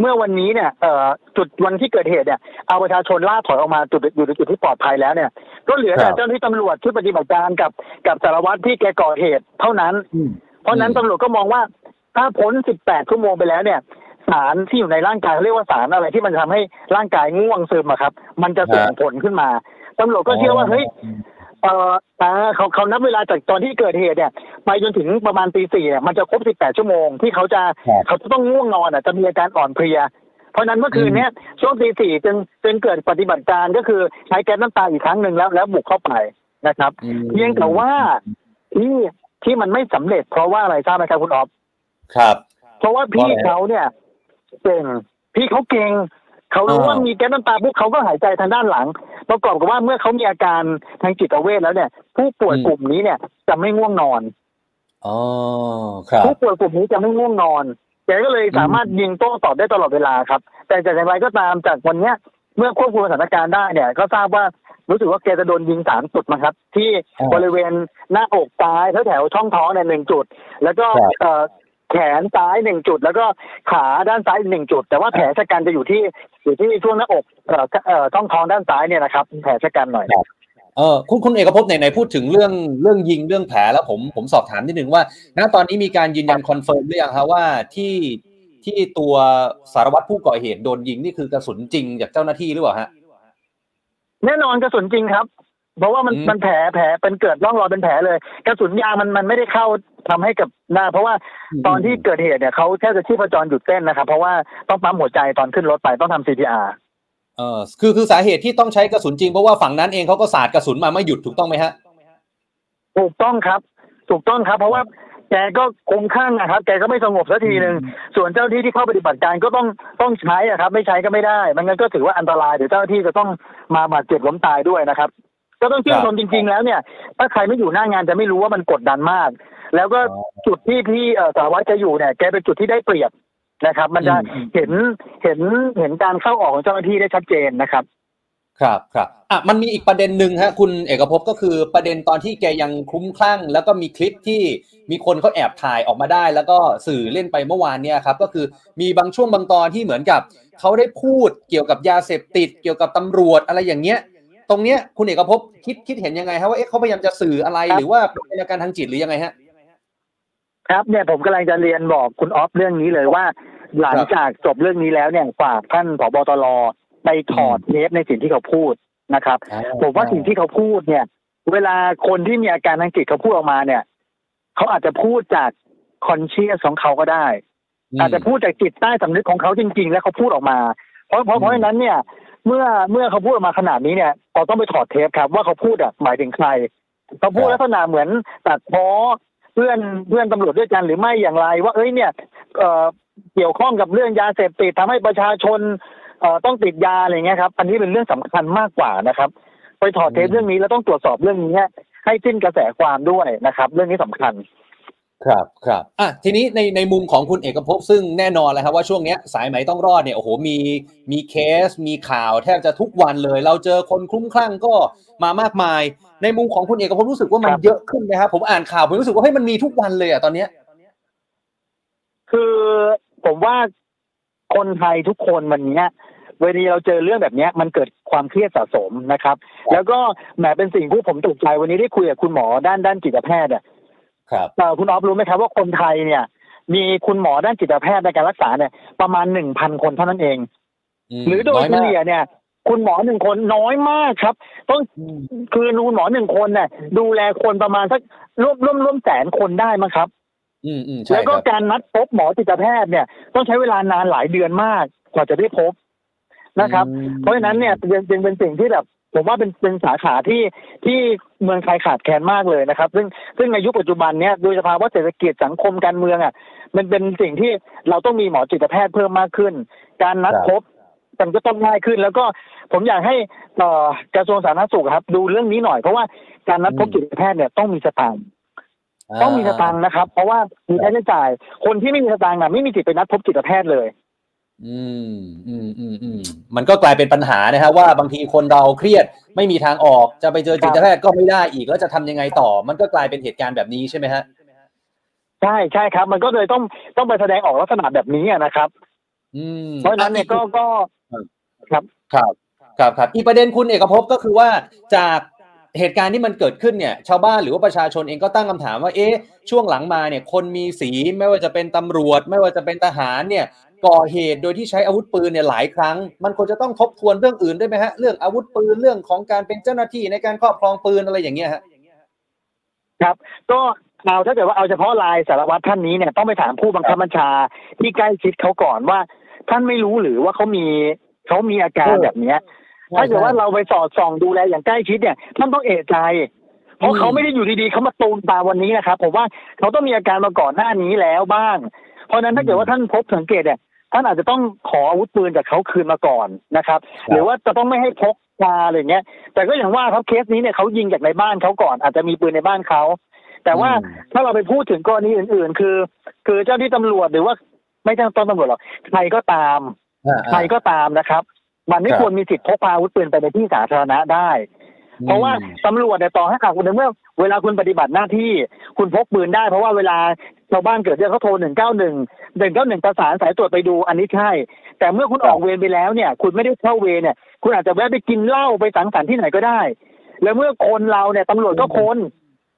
S4: เมื่อวันนี้เนี่ยเอ่อจุดวันที่เกิดเหตุเนี่ยเอาประชาชนล่าถอยออกมาจุดอยู่ในจุดที่ปลอดภัยแล้วเนี่ย ก็เหลือแต่
S2: ครับ
S4: เจ้าหน้าที่ตำรวจชุดปฏิบัติการกับกับสารวัตรที่แกก่อเหตุเท่านั้น เพราะฉะนั้นตำรวจก็มองว่าถ้าพ้น 18 ชั่วโมงไปแล้วเนี่ยสารที่อยู่ในร่างกายเขาเรียกว่าสารอะไรที่มันทำให้ร่างกายง่วงซึมอะครับ มันจะส่งผลขึ้นมาตำรวจก็เชื่อว่าเฮ้ย เอออ่าเขาเขานับเวลาจากตอนที่เกิดเหตุเนี่ยไปจนถึงประมาณตีสี่เนี่ยมันจะครบ18ชั่วโมงที่เขาจะ
S2: ครับ
S4: เขาจะต้องง่วงนอนอะจะมีอาการอ่อนเพลีย เพราะฉะนั้นเมื่อคืนเนี้ยช่วงตีสี่จึงจึงเกิดปฏิบัติการก็คือใช้แก๊สน้ำตาอีกครั้งหนึ่งแล้วแล้วบุกเข้าไปนะครับ
S2: อืม
S4: เพียงแต่ว่าที่ที่มันไม่สำเร็จเพราะว่าอะไรทราบไหมครับคุณออฟ
S2: ครับ
S4: เพราะว่าพี่
S2: เพราะอะไร
S4: เขาเนี่ยเก่งพี่เขาเก่ง เขารู้
S2: อ่า
S4: ว่ามีแก๊สน้ำตาปุ๊บเขาก็หายใจทางด้านหลัง ประกอบกับว่าเมื่อเขามีอาการทางจิตเวชแล้วเนี่ย ผู้ป่วยกลุ่มนี้เนี่ยจะไม่ง่วงนอน
S2: อ๋อครับ
S4: ผู้ป่วยกลุ่มนี้จะไม่ง่วงนอนแกก็เลยสามารถยิงโต้ตอบได้ตลอดเวลาครับ แต่จากอย่างไรก็ตามจากวันเนี้ย เมื่อควบคุมสถานการณ์ได้เนี่ย ก็ทราบว่ารู้สึกว่าแกจะโดนยิงสามจุดนะครับ ที่
S2: อ่า
S4: บริเวณหน้าอกซ้ายแถวแถวๆช่องท้องเนี่ยหนึ่งจุด แล้วก็
S2: ครับ
S4: เอ่อ แขนซ้ายหนึ่งจุด แล้วก็ขาด้านซ้ายอีกหนึ่งจุด แต่ว่าแผลชะกันจะอยู่ที่อยู่ที่ช่วงหน้าอกเอ่อเอ่อช่องท้องด้านซ้ายเนี่ยนะครับแผลฉกรรจ์หน่อย
S2: เออคุณคุณเอกภพไหนไหนพูดถึงเรื่องเรื่องยิงเรื่องแผลแล้วผมผมสอบถามนิดนึงว่าณตอนนี้มีการยืนยัน confirm หรือยังครับว่าที่ที่ตัวสารวัตรผู้ก่อเหตุโดนยิงนี่คือกระสุนจริงจากเจ้าหน้าที่หรือเปล่าฮะ
S4: แน่นอนกระสุนจริงครับ เพราะว่ามัน
S2: อืม
S4: มันแผลแผลเป็นเกิดร่องรอยเป็นแผลเลย กระสุนยางมันมันไม่ได้เข้าทำให้กับหน้า เพราะว่าตอนที่เกิดเหตุเนี่ยเขาแค่จะชีพจรหยุดเต้นนะครับ เพราะว่าต้องปั๊มหัวใจตอนขึ้นรถไปต้องทำ CPR
S2: เออคือคือสาเหตุที่ต้องใช้กระสุนจริงเพราะว่าฝั่งนั้นเองเขาก็สาดกระสุนมาไม่หยุดถูกต้องไหมฮะ
S4: ถูกต้องครับ ถูกต้องครับ เพราะว่าแกก็คงข้างนะครับ แกก็ไม่สงบสักทีหนึ่ง ส่วนเจ้าหน้าที่ที่เข้าปฏิบัติการก็ต้องต้องใช้อะครับ ไม่ใช้ก็ไม่ได้ไมันงั้นก็ถือว่าอันตรายเดี๋ยวเจ้าหน้าที่จะต้องมาบาดเจ็บล้มตายด้วยนะครับ ก็ต้องชื่นชมจริง ๆ แล้วเนี่ย ถ้าใครไม่อยู่หน้างานจะไม่รู้ว่ามันกดดันมาก แล้วก็
S2: อ๋อ
S4: จุดที่พี่เอ่อสารวัตรจะอยู่เนี่ยแกเป็นจุดที่ได้เปรียบนะครับ มันจะ
S2: อืม
S4: เห็นเห็นเห็นการเข้าออกของเจ้าหน้าที่ได้ชัดเจนนะครับ
S2: ครับครับอะมันมีอีกประเด็นหนึ่งฮะคุณเอกภพก็คือประเด็นตอนที่แกยังคลุ้มคลั่ง แล้วก็มีคลิปที่มีคนเขาแอบถ่ายออกมาได้ แล้วก็สื่อเล่นไปเมื่อวานเนี่ยครับก็คือมีบางช่วงบางตอนที่เหมือนกับเขาได้พูดเกี่ยวกับยาเสพติด เกี่ยวกับตำรวจอะไรอย่างเงี้ย ตรงเนี้ยคุณเอกภพคิดคิดเห็นยังไงฮะว่าเอ๊ะเขาพยายามจะสื่ออะไร
S4: ครับ
S2: หรือว่าเป็นอาการทางจิตหรือยังไงฮะ
S4: ครับเนี่ยผมกำลังจะเรียนบอกคุณออฟเรื่องนี้เลยว่า หลังจากจบเรื่องนี้แล้วเนี่ยฝากท่านผบตรไปถอดเทปในสิ่งที่เขาพูดนะครับ ผมว่าสิ่งที่เขาพูดเนี่ย เวลาคนที่มีอาการทางจิตเขาพูดออกมาเนี่ยเขาอาจจะพูดจากคอนเชียสของเขาก็ได้ อาจจะพูดจากจิตใต้สำนึกของเขาจริง ๆ แล้วเขาพูดออกมา เพราะเพราะเพราะฉะนั้นเนี่ย เมื่อเมื่อเขาพูดออกมาขนาดนี้เนี่ยเราต้องไปถอดเทปครับ ว่าเขาพูดอะหมายถึงใครเขาพูดลักษณะเหมือนตัดพ้อเพื่อนเพื่อนตำรวจด้วยกันหรือไม่อย่างไร ว่าเอ้ยเนี่ยเอ่อเกี่ยวข้องกับเรื่องยาเสพติดทำให้ประชาชนเอ่อต้องติดยาอะไรเงี้ยครับ อันนี้เป็นเรื่องสำคัญมากกว่านะครับ ไปถอดเทปเรื่องนี้แล้วต้องตรวจสอบเรื่องนี้ให้สิ้นกระแสความด้วยนะครับ เรื่องนี้สำคัญ
S2: ครับครับอะทีนี้ในในมุมของคุณเอกภพซึ่งแน่นอนเลยครับว่าช่วงเนี้ยสายไหมต้องรอดเนี่ยโอ้โหมีมีเคส มีข่าวแทบจะทุกวันเลย เราเจอคนคลุ้มคลั่งก็มามากมาย ในมุมของคุณเอกภพรู้สึกว่ามัน
S4: ครับ
S2: เยอะขึ้นไหมครับผมอ่านข่าวผมรู้สึกว่าเฮ้ยมันมีทุกวันเลยอะตอนเนี้ย
S4: คือผมว่าคนไทยทุกคนวันเนี้ยเวลาเราเจอเรื่องแบบเนี้ยมันเกิดความเครียดสะสมนะครับ แล้วก็แหมเป็นสิ่งที่ผมตกใจวันนี้ได้คุยกับคุณหมอด้านด้านจิตแพทย์อะ
S2: ครับ
S4: เอ่อคุณออฟรู้ไหมครับว่าคนไทยเนี่ย มีคุณหมอด้านจิตแพทย์ในการรักษาเนี่ย ประมาณหนึ่งพันคนเท่านั้นเอง
S2: ม
S4: หรือโดย
S2: น้
S4: เฉ
S2: มาก
S4: ลี่ยเนี่ย คุณหมอหนึ่งคนน้อยมากครับ ต้อง
S2: อืม
S4: คือคุณหมอหนึ่งคนเนี่ยดูแลคนประมาณสักร่วมร่วมร่วมแสนคนได้มั้งครับ
S2: อืมอืมใช่
S4: แล้วก็
S2: ครับ
S4: การนัดพบหมอจิตแพทย์เนี่ย ต้องใช้เวลานานหลายเดือนมากกว่าจะได้พบนะครับ
S2: อืม
S4: เพราะฉะนั้นเนี่ยเป็นเป็นเป็นสิ่งที่แบบ ผมว่าเป็นเป็นสาขาที่ที่เมืองไทยขาดแคลนมากเลยนะครับ ซึ่งซึ่งในยุคปัจจุบันเนี่ยโดยสภาวะเศรษฐกิจสังคมการเมืองอะมันเป็นสิ่งที่เราต้องมีหมอจิตแพทย์เพิ่มมากขึ้น การนัดพบมันก็ต้องง่ายขึ้น แล้วก็ผมอยากให้เอ่อกระทรวงสาธารณสุขครับ ดูเรื่องนี้หน่อยเพราะว่าการนัดพบจิตแพทย์เนี่ยต้องมีสตางค์ต้องมีสตางค์นะครับ เพราะว่ามีค่าใช้จ่าย คนที่ไม่มีสตางค์น่ะไม่มีสิทธิ์ไปนัดพบจิตแพทย์เลย
S2: อืมอืมอืมอืมมันก็กลายเป็นปัญหานะฮะว่าบางทีคนเราเครียดไม่มีทางออกจะไปเจอจิตแพทย์ก็ไม่ได้อีกแล้วจะทำยังไงต่อ มันก็กลายเป็นเหตุการณ์แบบนี้ใช่ไหมฮะ
S4: ใช่ใช่ครับ มันก็เลยต้องต้องไปแสดงออกลักษณะแบบนี้อะนะครับ
S2: อืม
S4: เพราะฉะนั้นเนี่ยก็ก็
S2: ครับครับครับอีกประเด็นคุณเอกภพก็คือว่าจากเหตุการณ์ที่มันเกิดขึ้นเนี่ย ชาวบ้านหรือว่าประชาชนเองก็ตั้งคำถามว่าเอ๊ะช่วงหลังมาเนี่ย คนมีสีไม่ว่าจะเป็นตำรวจ ไม่ว่าจะเป็นทหารเนี่ย ก่อเหตุโดยที่ใช้อาวุธปืนเนี่ยหลายครั้ง มันควรจะต้องทบทวนเรื่องอื่นด้วยไหมฮะเรื่องอาวุธปืนเรื่องของการเป็นเจ้าหน้าที่ในการครอบครองปืนอะไรอย่างเงี้ยฮะ
S4: ครับ ก็เอาถ้าเกิดว่าเอาเฉพาะลายสารวัตรท่านนี้เนี่ยต้องไปถามผู้บังคับบัญชาที่ใกล้ชิดเขาก่อนว่า ท่านไม่รู้หรือว่าเขามีเขามีอาการแบบเนี้ยถ้าเกิดว่าเราไปสอดส่องดูแลอย่างใกล้ชิดเนี่ยท่านต้องเอะใจ เพราะเขาไม่ได้อยู่ดีๆเขามาตูมตามวันนี้นะครับผมว่าเขาต้องมีอาการมาก่อนหน้านี้แล้วบ้าง เพราะฉะนั้นถ้าเกิดว่าท่านพบสังเกตเนี่ย ท่านอาจจะต้องขออาวุธปืนจากเขาคืนมาก่อนนะครับ หรือว่าจะต้องไม่ให้พกมาอะไรเงี้ย แต่ก็อย่างว่าครับเคสนี้เนี่ยเขายิงจากในบ้านเขาก่อน อาจจะมีปืนในบ้านเขา แต่ว่าถ้าเราไปพูดถึงกรณีอื่น ๆ คือ คือเจ้าที่ตำรวจหรือว่าไม่ใช่ต้นตำรวจหรอกใครก็ตามใครก็ตามนะครับ มันไม่ควรมีสิทธิ์พกพาอาวุธปืนไปในที่สาธารณะได้ เพราะว่าตำรวจเนี่ยต่อให้หคุณในเมื่อเวลาคุณปฏิบัติหน้าที่ คุณพกปืนได้ เพราะว่าเวลาชาวบ้านเกิดเรื่องเขาโทรหนึ่งเก้าหนึ่งหนึ่งเก้าหนึ่งประสานสายตรวจไปดูอันนี้ใช่ แต่เมื่อคุณออกเวรไปแล้วเนี่ย คุณไม่ได้เข้าเวรเนี่ย คุณอาจจะแวะไปกินเหล้าไปสังสรรค์ที่ไหนก็ได้ แล้วเมื่อคนเราเนี่ยตำรวจก็คน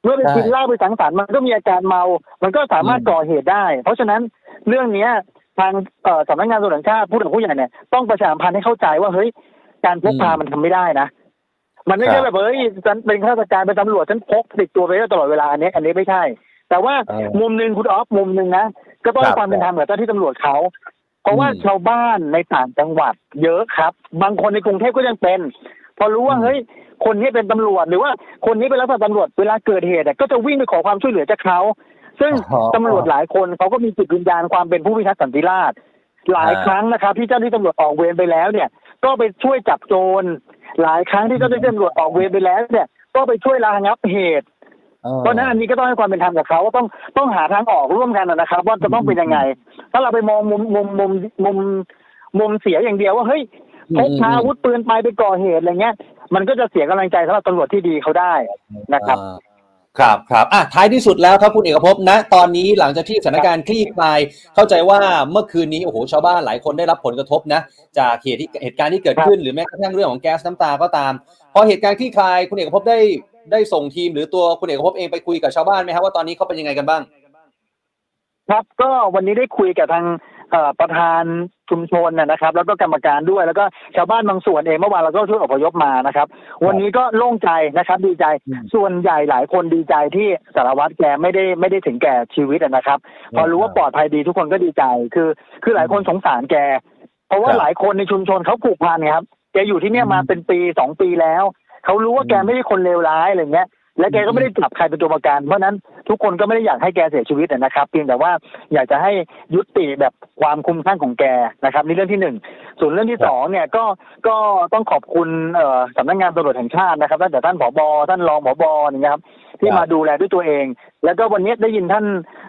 S4: เมื่อไปกินเหล้าไปสังสรรค์มันก็มีอาการเมา มันก็สามารถก่อเหตุได้ เพราะฉะนั้นเรื่องเนี้ยทางสำนักงานตำรวจแห่งชาติผู้หลักผู้ใหญ่เนี่ยต้องประชาสัมพันธ์ให้เข้าใจว่าเฮ้ยการพกพามันทำไม่ได้นะ มันไม่ใช่แบบเฮ้ยฉันเป็นข้าราชการเป็นตำรวจฉันพกติดตัวไปได้ตลอดเวลาอันนี้ อันนี้ไม่ใช่ แต่ว่ามุมหนึ่งคุณออฟมุมหนึ่งนะก็ต้องความเป็นธรรมกับเจ้าที่ตำรวจเขาเพราะว่าชาวบ้านในต่างจังหวัด เยอะครับ บางคนในกรุงเทพก็ยังเป็น พอรู้ว่าเฮ้ยคนนี้เป็นตำรวจหรือว่าคนนี้เป็นรักษาตำรวจเวลาเกิดเหตุก็จะวิ่งไปขอความช่วยเหลือจากเขาซึ่งตำรวจหลายคนเขาก็มีจิตวิญญาณความเป็นผู้พิทักษ์สันติราษฎร์หลายครั้งนะครับที่เจ้าหน้าที่ตำรวจออกเวรไปแล้วเนี่ย ก็ไปช่วยจับโจร หลายครั้งที่เจ้าหน้าที่ตำรวจออกเวรไปแล้วเนี่ยก็ไปช่วยระงับเหตุเพราะนั้นอันนี้ก็ต้องให้ความเป็นธรรมกับเขาว่าต้องต้องหาทางออกร่วมกันนะครับ ว่าจะต้องเป็นยังไง ถ้าเราไปมองมุมมุมมุมมุมมุมเสียอย่างเดียวว่าเฮ้ยพกพาอาวุธปืนไปไปก่อเหตุอะไรเงี้ย มันก็จะเสียกำลังใจสำหรับตำรวจที่ดีเขาได้นะครับ
S2: ครับครับอะท้ายที่สุดแล้วครับคุณเอกภพนะ ตอนนี้หลังจากที่สถานการณ์คลี่คลาย เข้าใจว่าเมื่อคืนนี้โอ้โหชาวบ้านหลายคนได้รับผลกระทบนะ จากเหตุที่เหตุการณ์ที่เกิดขึ้นหรือแม้กระทั่งเรื่องของแก๊สน้ำตาก็ตาม พอเหตุการณ์คลี่คลาย คุณเอกภพได้ได้ส่งทีมหรือตัวคุณเอกภพเองไปคุยกับชาวบ้านไหมครับว่าตอนนี้เขาเป็นยังไงกันบ้าง
S4: ครับก็วันนี้ได้คุยกับทาง ประธานชุมชนนะครับ แล้วก็กรรมการด้วย แล้วก็ชาวบ้านบางส่วนเองเมื่อวานเราก็ช่วยอพยพมานะครับ วันนี้ก็โล่งใจนะครับ ดีใจส่วนใหญ่หลายคนดีใจที่สารวัตรแกไม่ได้ไม่ได้ถึงแก่ชีวิตนะครับ พอรู้ว่าปลอดภัยดีทุกคนก็ดีใจคือ คือหลายคนสงสารแก เพราะว่าหลายคนในชุมชนเขาผูกพันครับแกอยู่ที่เนี่ยมาเป็นปีสองปีแล้วเขารู้ว่าแกไม่ใช่คนเลวร้ายอะไรเงี้ย และแกก็ไม่ได้จับใครเป็นตัวประกัน เพราะนั้นทุกคนก็ไม่ได้อยากให้แกเสียชีวิตนะครับ เพียงแต่ว่าอยากจะให้ยุติแบบความคุ้มข้างของแกนะครับนี่เรื่องที่หนึ่งส่วนเรื่องที่สองเนี่ยก็ก็ต้องขอบคุณเอ่อสำนักงานตำรวจแห่งชาตินะครับตั้งแต่ท่านผบท่านรองผบนะครับ ที่มาดูแลด้วยตัวเอง แล้วก็วันนี้ได้ยินท่าน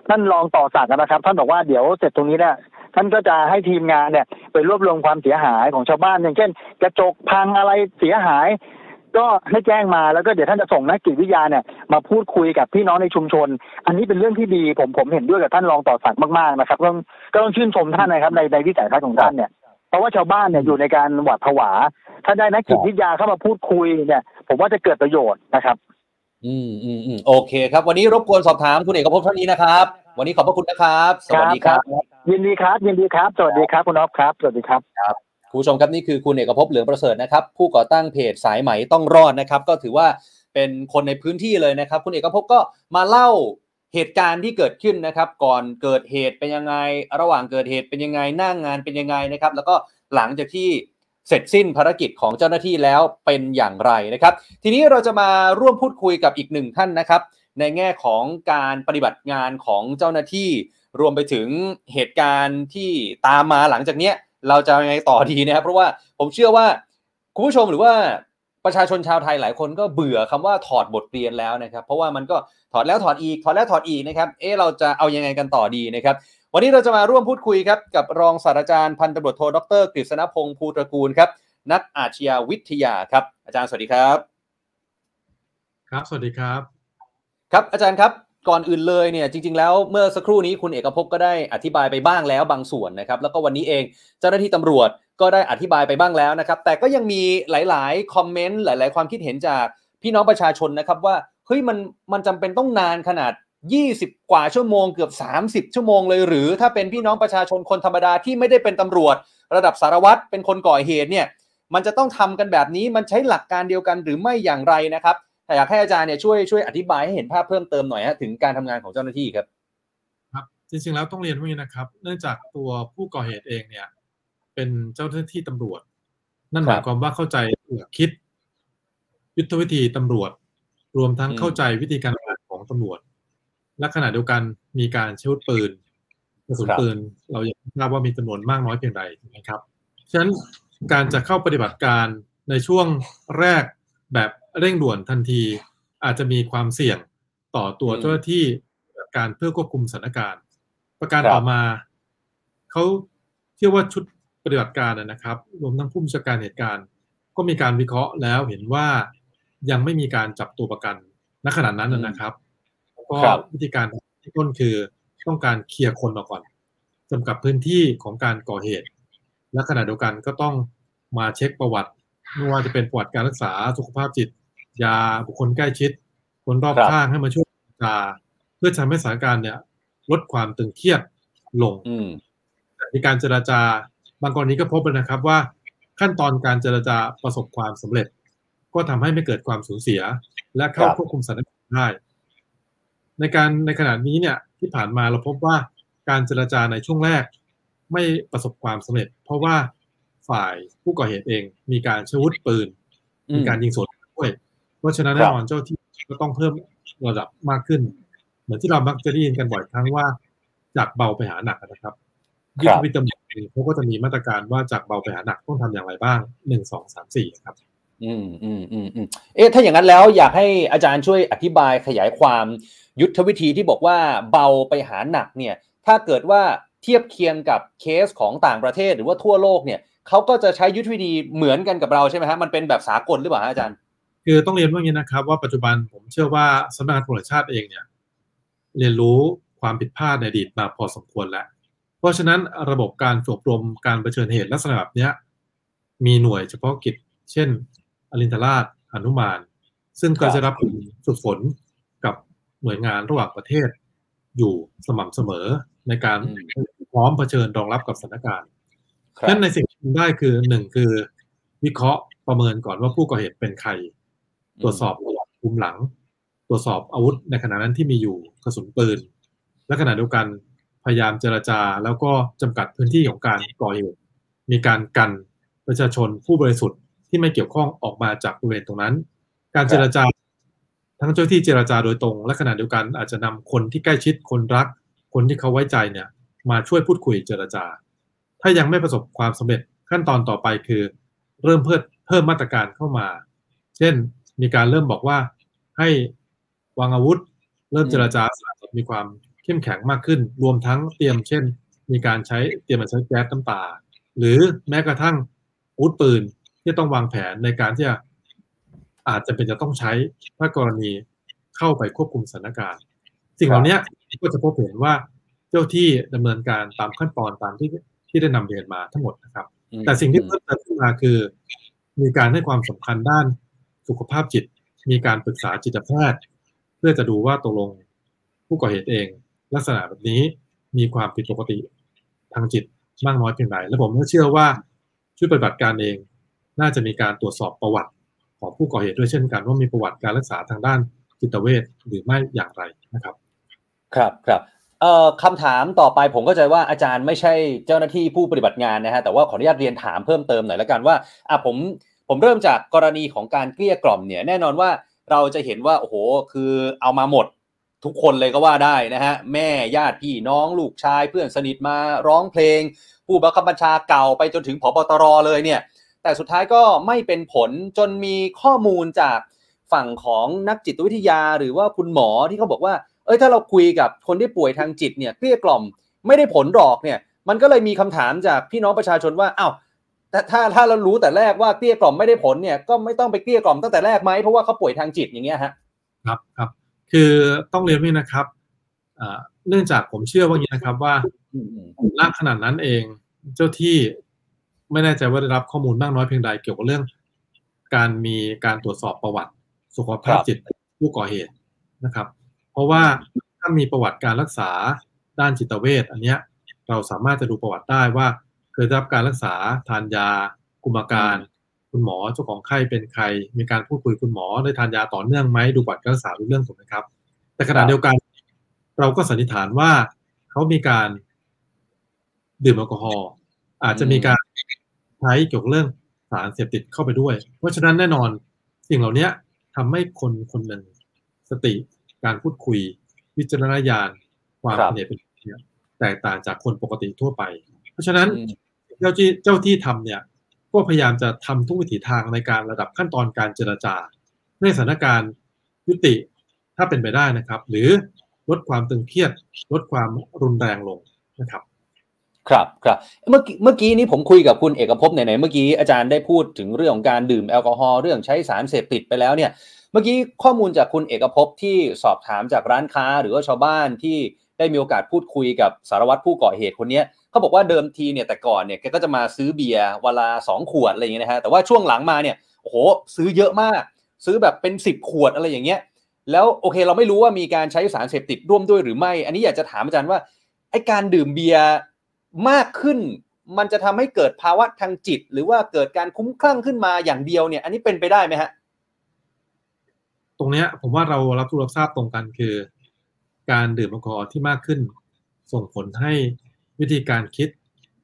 S4: ท่านรองต่อศักดิ์นะครับ ท่านบอกว่าเดี๋ยวเสร็จตรงนี้เนี่ยท่านก็จะให้ทีมงานเนี่ยไปรวบรวมความเสียหายของชาวบ้านอย่างเช่น กระจกพังอะไรเสียหาย ก็ให้แจ้งมาแล้วก็เดี๋ยวท่านจะส่งนักจิตวิทยาเนี่ยมาพูดคุยกับพี่น้องในชุมชน อันนี้เป็นเรื่องที่ดีผมผมเห็นด้วยกับท่านรองต่อสักมากๆนะครับก็ก็ต้องชื่นชมท่านนะครับในในวิสัยทัศน์ของท่านเนี่ยเพราะว่าชาวบ้านเนี่ยอยู่ในการหวาดผวา ถ้าได้นักจิตวิทยาเข้ามาพูดคุยเนี่ย ผมว่าจะเกิดประโยชน์นะครับ
S2: อืมอืมอืมโอเคครับ วันนี้รบกวนสอบถามคุณเอกภพท่านนี้นะครับ วันนี้ขอบพระคุณนะครับ สวัสดีครับ
S4: ยินดีครับ ยินดีครับ สวัสดีครับคุณอ๊อฟครับ สวัสดีครับ
S2: ครับ คุณผู้ชมครับนี่คือคุณเอกภพเหลืองประเสริฐนะครับผู้ก่อตั้งเพจสายไหมต้องรอดนะครับ ก็ถือว่าเป็นคนในพื้นที่เลยนะครับ คุณเอกภพก็มาเล่าเหตุการณ์ที่เกิดขึ้นนะครับ ก่อนเกิดเหตุเป็นยังไง ระหว่างเกิดเหตุเป็นยังไงหน้างงานเป็นยังไงนะครับ แล้วก็หลังจากที่เสร็จสิ้นภารกิจของเจ้าหน้าที่แล้วเป็นอย่างไรนะครับ ทีนี้เราจะมาร่วมพูดคุยกับอีกหนึ่งท่านนะครับ ในแง่ของการปฏิบัติงานของเจ้าหน้าที่ รวมไปถึงเหตุการณ์ที่ตามมาหลังจากเนี้ย เราจะยังไงต่อดีนะครับเพราะว่าผมเชื่อว่าคุณผู้ชมหรือว่าประชาชนชาวไทยหลายคนก็เบื่อคำว่าถอดบทเรียนแล้วนะครับเพราะว่ามันก็ถอดแล้วถอดอีกถอดแล้วถอดอีกนะครับเอ๊เราจะเอายังไงกันต่อดีนะครับวันนี้เราจะมาร่วมพูดคุยครับกับรองศาสตราจารย์พันตำรวจโทดรกฤษณพงศ์ภูตระกูลครับนักอาชญาวิทยาครับ อาจารย์สวัสดีครับ
S5: ครับสวัสดีครับ
S2: ครับอาจารย์ครับ ก่อนอื่นเลยเนี่ยจริง ๆ แล้วเมื่อสักครู่นี้คุณเอกภพก็ได้อธิบายไปบ้างแล้วบางส่วนนะครับ แล้วก็วันนี้เองเจ้าหน้าที่ตำรวจก็ได้อธิบายไปบ้างแล้วนะครับ แต่ก็ยังมีหลาย ๆ คอมเมนต์หลาย ๆ ความคิดเห็นจากพี่น้องประชาชนนะครับว่าเฮ้ยมันมันจำเป็นต้องนานขนาด 20 กว่าชั่วโมงเกือบ 30 ชั่วโมงเลย หรือถ้าเป็นพี่น้องประชาชนคนธรรมดาที่ไม่ได้เป็นตำรวจ ระดับสารวัตรเป็นคนก่อเหตุเนี่ยมันจะต้องทำกันแบบนี้มันใช้หลักการเดียวกันหรือไม่อย่างไรนะครับ แต่อยากให้อาจารย์เนี่ยช่วยช่วยอธิบายให้เห็นภาพเพิ่มเติมหน่อยฮะถึงการทำงานของเจ้าหน้าที่ครับ
S5: ครับจริงๆแล้วต้องเรียนว่าอย่างนี้นะครับ เนื่องจากตัวผู้ก่อเหตุเองเนี่ย เป็นเจ้าหน้าที่ตำรวจ นั่นหมายความว่าเข้าใจหลักคิด ยุทธวิธีตำรวจ รวมทั้ง
S2: อืม
S5: เข้าใจวิธีการทำงานของตำรวจ และขณะเดียวกันมีการใช้อาวุธปืนกระสุนปืนเราอยากทราบว่ามีจำนวนมากน้อยเพียงใดนะครับฉะนั้นการจะเข้าปฏิบัติการในช่วงแรกแบบ เร่งด่วนทันที อาจจะมีความเสี่ยงต่อตัว
S2: อืม
S5: เจ้าหน้าที่ปฏิบัติการเพื่อควบคุมสถานการณ์ ประการ
S2: ครับ
S5: ต่อมาเขาเชื่อว่าชุดปฏิบัติการนะนะครับ รวมทั้งผู้บัญชาการเหตุการณ์ ก็มีการวิเคราะห์แล้วเห็นว่ายังไม่มีการจับตัวประกันณขณะนั้นนะนะครับแล้วก็
S2: ครับ
S5: วิธีการที่ต้นคือต้องการเคลียร์คนออกก่อนจำกัดพื้นที่ของการก่อเหตุ และขณะเดียวกันก็ต้องมาเช็คประวัติไม่ว่าจะเป็นประวัติการรักษาสุขภาพจิต ยาบุคคลใกล้ชิด คนรอบ
S2: ครับ
S5: ข้างให้มาช่วยเจรจาเพื่อทำให้สถานการณ์เนี่ย ลดความตึงเครียดลง
S2: อืม
S5: มีการเจรจาบางกรณีก็พบเลยนะครับว่าขั้นตอนการเจรจาประสบความสำเร็จ ก็ทำให้ไม่เกิดความสูญเสีย และเข้า
S2: ครับ
S5: ควบคุมสถานการณ์ได้ ในการในขณะนี้เนี่ยที่ผ่านมาเราพบว่าการเจรจาในช่วงแรก ไม่ประสบความสำเร็จ เพราะว่าฝ่ายผู้ก่อเหตุเองมีการใช้อาวุธปืน มีการยิงสวนด้วย เพราะฉะนั้น
S2: ครับ
S5: แน่นอนเจ้าที่ก็ต้องเพิ่มระดับมากขึ้น เหมือนที่เรามักจะได้ยินกันบ่อยครั้งว่า จากเบาไปหาหนักนะครับ
S2: ค
S5: ยุท
S2: รั
S5: ธ
S2: บ
S5: วิธีตำรวจเองเขาก็จะมีมาตรการว่าจากเบาไปหาหนักต้องทำอย่างไรบ้างหนึ่งสองสามสี่ครับ
S2: อืมอืมอืมอืมเอ๊ะถ้าอย่างนั้นแล้วอยากให้อาจารย์ช่วยอธิบายขยายความยุทธวิธีที่บอกว่าเบาไปหาหนักเนี่ย ถ้าเกิดว่าเทียบเคียงกับเคสของต่างประเทศหรือว่าทั่วโลกเนี่ยเขาก็จะใช้ยุทธวิธีเหมือนกันกับเราใช่ไหมฮะมันเป็นแบบสากลหรือเปล่าฮะอาจารย์
S5: คือต้องเรียนว่าอย่างนี้นะครับ ว่าปัจจุบันผมเชื่อว่าสำนักงานตำรวจแห่งชาติเองเนี่ยเรียนรู้ความผิดพลาดในอดีตมาพอสมควรแล้ว เพราะฉะนั้นระบบการฝึกอบรมการเผชิญเหตุลักษณะแบบเนี้ยมีหน่วยเฉพาะกิจ เช่น อรินทราชอนุมาน ซึ่งก็จะรับฝึกฝนกับหน่วยงานระหว่างประเทศ อยู่สม่ำเสมอในการ
S2: อืม
S5: พร้อมเผชิญรองรับกับสถานการณ์
S2: ครับ
S5: นั่นในสิ่งที่ทำได้คือหนึ่งคือวิเคราะห์ประเมินก่อนว่าผู้ก่อเหตุเป็นใคร ตรวจสอบประวัติภูมิหลัง ตรวจสอบอาวุธในขณะนั้นที่มีอยู่กระสุนปืน และขณะเดียวกันพยายามเจรจาแล้วก็จำกัดพื้นที่ของการก่อเหตุมีการกันประชาชนผู้บริสุทธิ์ที่ไม่เกี่ยวข้องออกมาจากบริเวณตรงนั้น การเจรจาทั้งเจ้าที่เจรจาโดยตรง และขณะเดียวกันอาจจะนำคนที่ใกล้ชิดคนรัก คนที่เขาไว้ใจเนี่ย มาช่วยพูดคุยเจรจา ถ้ายังไม่ประสบความสำเร็จขั้นตอนต่อไปคือ เริ่มเพิ่มเพิ่มมาตรการเข้ามา เช่น มีการเริ่มบอกว่าให้วางอาวุธ เริ่มเจรจามีความเข้มแข็งมากขึ้น รวมทั้งเตรียมเช่น มีการใช้เตรียมมาใช้แก๊สน้ำตา หรือแม้กระทั่งอาวุธปืนที่ต้องวางแผนในการที่จะอาจจะเป็นจะต้องใช้ถ้ากรณีเข้าไปควบคุมสถานการณ์ สิ่งเหล่านี้ก็จะพบเห็นว่าเจ้าที่ดำเนินการตามขั้นตอนตามที่ที่ได้นำเรียนมาทั้งหมดนะครับ แต่สิ่งที่เพิ่มเติมขึ้นมาคือ มีการให้ความสำคัญด้าน สุขภาพจิตมีการปรึกษาจิตแพทย์ เพื่อจะดูว่าตกลงผู้ก่อเหตุเอง ลักษณะแบบนี้มีความผิดปกติทางจิตมากน้อยเพียงใดและผมก็เชื่อว่าชุดปฏิบัติการเอง น่าจะมีการตรวจสอบประวัติของผู้ก่อเหตุด้วยเช่นกันว่ามีประวัติการรักษาทางด้านจิตเวชหรือไม่อย่างไรนะครับ
S2: ครับครับคำถามต่อไปผมก็ใจว่าอาจารย์ไม่ใช่เจ้าหน้าที่ผู้ปฏิบัติงานนะฮะแต่ว่าขออนุญาตเรียนถามเพิ่มเติมหน่อยละกันว่าอะผม ผมเริ่มจากกรณีของการเกลี้ยกล่อมเนี่ยแน่นอนว่าเราจะเห็นว่าโอ้โหคือเอามาหมดทุกคนเลยก็ว่าได้นะฮะแม่ญาติพี่น้องลูกชาย เพื่อนสนิทมาร้องเพลง ผู้บังคับบัญชาเก่าไปจนถึงผบตรเลยเนี่ยแต่สุดท้ายก็ไม่เป็นผลจนมีข้อมูลจากฝั่งของนักจิตวิทยาหรือว่าคุณหมอที่เขาบอกว่า เอ้ยถ้าเราคุยกับคนที่ป่วยทางจิตเนี่ยเกลี้ยกล่อมไม่ได้ผลหรอกเนี่ยมันก็เลยมีคำถามจากพี่น้องประชาชนว่าอ้าว แต่ถ้าถ้าเรารู้แต่แรกว่าเกลี้ยกล่อมไม่ได้ผลเนี่ยก็ไม่ต้องไปเกลี้ยกล่อมตั้งแต่แรกไหมเพราะว่าเขาป่วยทางจิตอย่างเงี้ยฮะ
S5: ครับครับ คือต้องเรียนว่านะครับอ่าเนื่องจากผมเชื่อว่าอย่างนี้นะครับว่า
S2: อืมอืม
S5: ณขนาดนั้นเองเจ้าที่ไม่แน่ใจว่าได้รับข้อมูลมากน้อยเพียงใดเกี่ยวกับเรื่อง การมีการตรวจสอบประวัติ สุขภาพจิตผู้ก่อเหตุนะครับ เพราะว่าถ้ามีประวัติการรักษาด้านจิตเวชอันเนี้ยเราสามารถจะดูประวัติได้ว่า เคยได้รับการรักษาทานยา กุมารการ คุณหมอเจ้าของไข้เป็นใคร มีการพูดคุยคุณหมอได้ทานยาต่อเนื่องไหมดูบัตรการรักษาดูเรื่องถูกไหมครับ แต่ขณะเดียวกัน เราก็สันนิษฐานว่าเขามีการดื่มแอลกอฮอล์อาจจะมีการใช้เกี่ยวกับเรื่องสารเสพติดเข้าไปด้วย เพราะฉะนั้นแน่นอนสิ่งเหล่านี้ทำให้คนคนหนึ่งสติการพูดคุย วิจารณญาณความ
S2: ครับ
S5: เป็นเหตุเป็นผลเนี่ยแตกต่างจากคนปกติทั่วไป เพราะฉะนั้น
S2: อืม
S5: เจ้าที่เจ้าที่ทำเนี่ย ก็พยายามจะทำทุกวิถีทางในการระดับขั้นตอนการเจรจาในสถานการณ์ยุติถ้าเป็นไปได้นะครับ หรือลดความตึงเครียด ลดความรุนแรงลงนะครับ
S2: ครับครับเมื่อกี้เมื่อกี้นี้ผมคุยกับคุณเอกภพไหนๆเมื่อกี้อาจารย์ได้พูดถึงเรื่องของการดื่มแอลกอฮอล์เรื่องใช้สารเสพติดไปแล้วเนี่ย เมื่อกี้ข้อมูลจากคุณเอกภพที่สอบถามจากร้านค้าหรือว่าชาวบ้านที่ ได้มีโอกาสพูดคุยกับสารวัตรผู้ก่อเหตุคนนี้เขาบอกว่าเดิมทีเนี่ยแต่ก่อนเนี่ยแกก็จะมาซื้อเบียร์วันละสองขวดอะไรอย่างเงี้ยนะฮะแต่ว่าช่วงหลังมาเนี่ยโอ้โหซื้อเยอะมาก ซื้อแบบเป็นสิบขวดอะไรอย่างเงี้ยแล้วโอเคเราไม่รู้ว่ามีการใช้สารเสพติดร่วมด้วยหรือไม่ อันนี้อยากจะถามอาจารย์ว่าไอการดื่มเบียร์มากขึ้น มันจะทำให้เกิดภาวะทางจิต หรือว่าเกิดการคุ้มคลั่งขึ้นมาอย่างเดียวเนี่ย อันนี้เป็นไปได้ไหมฮะ
S5: ตรงเนี้ยผมว่าเรารับรู้รับทราบตรงกันคือ การดื่มแอลกอฮอล์ที่มากขึ้น ส่งผลให้วิธีการคิด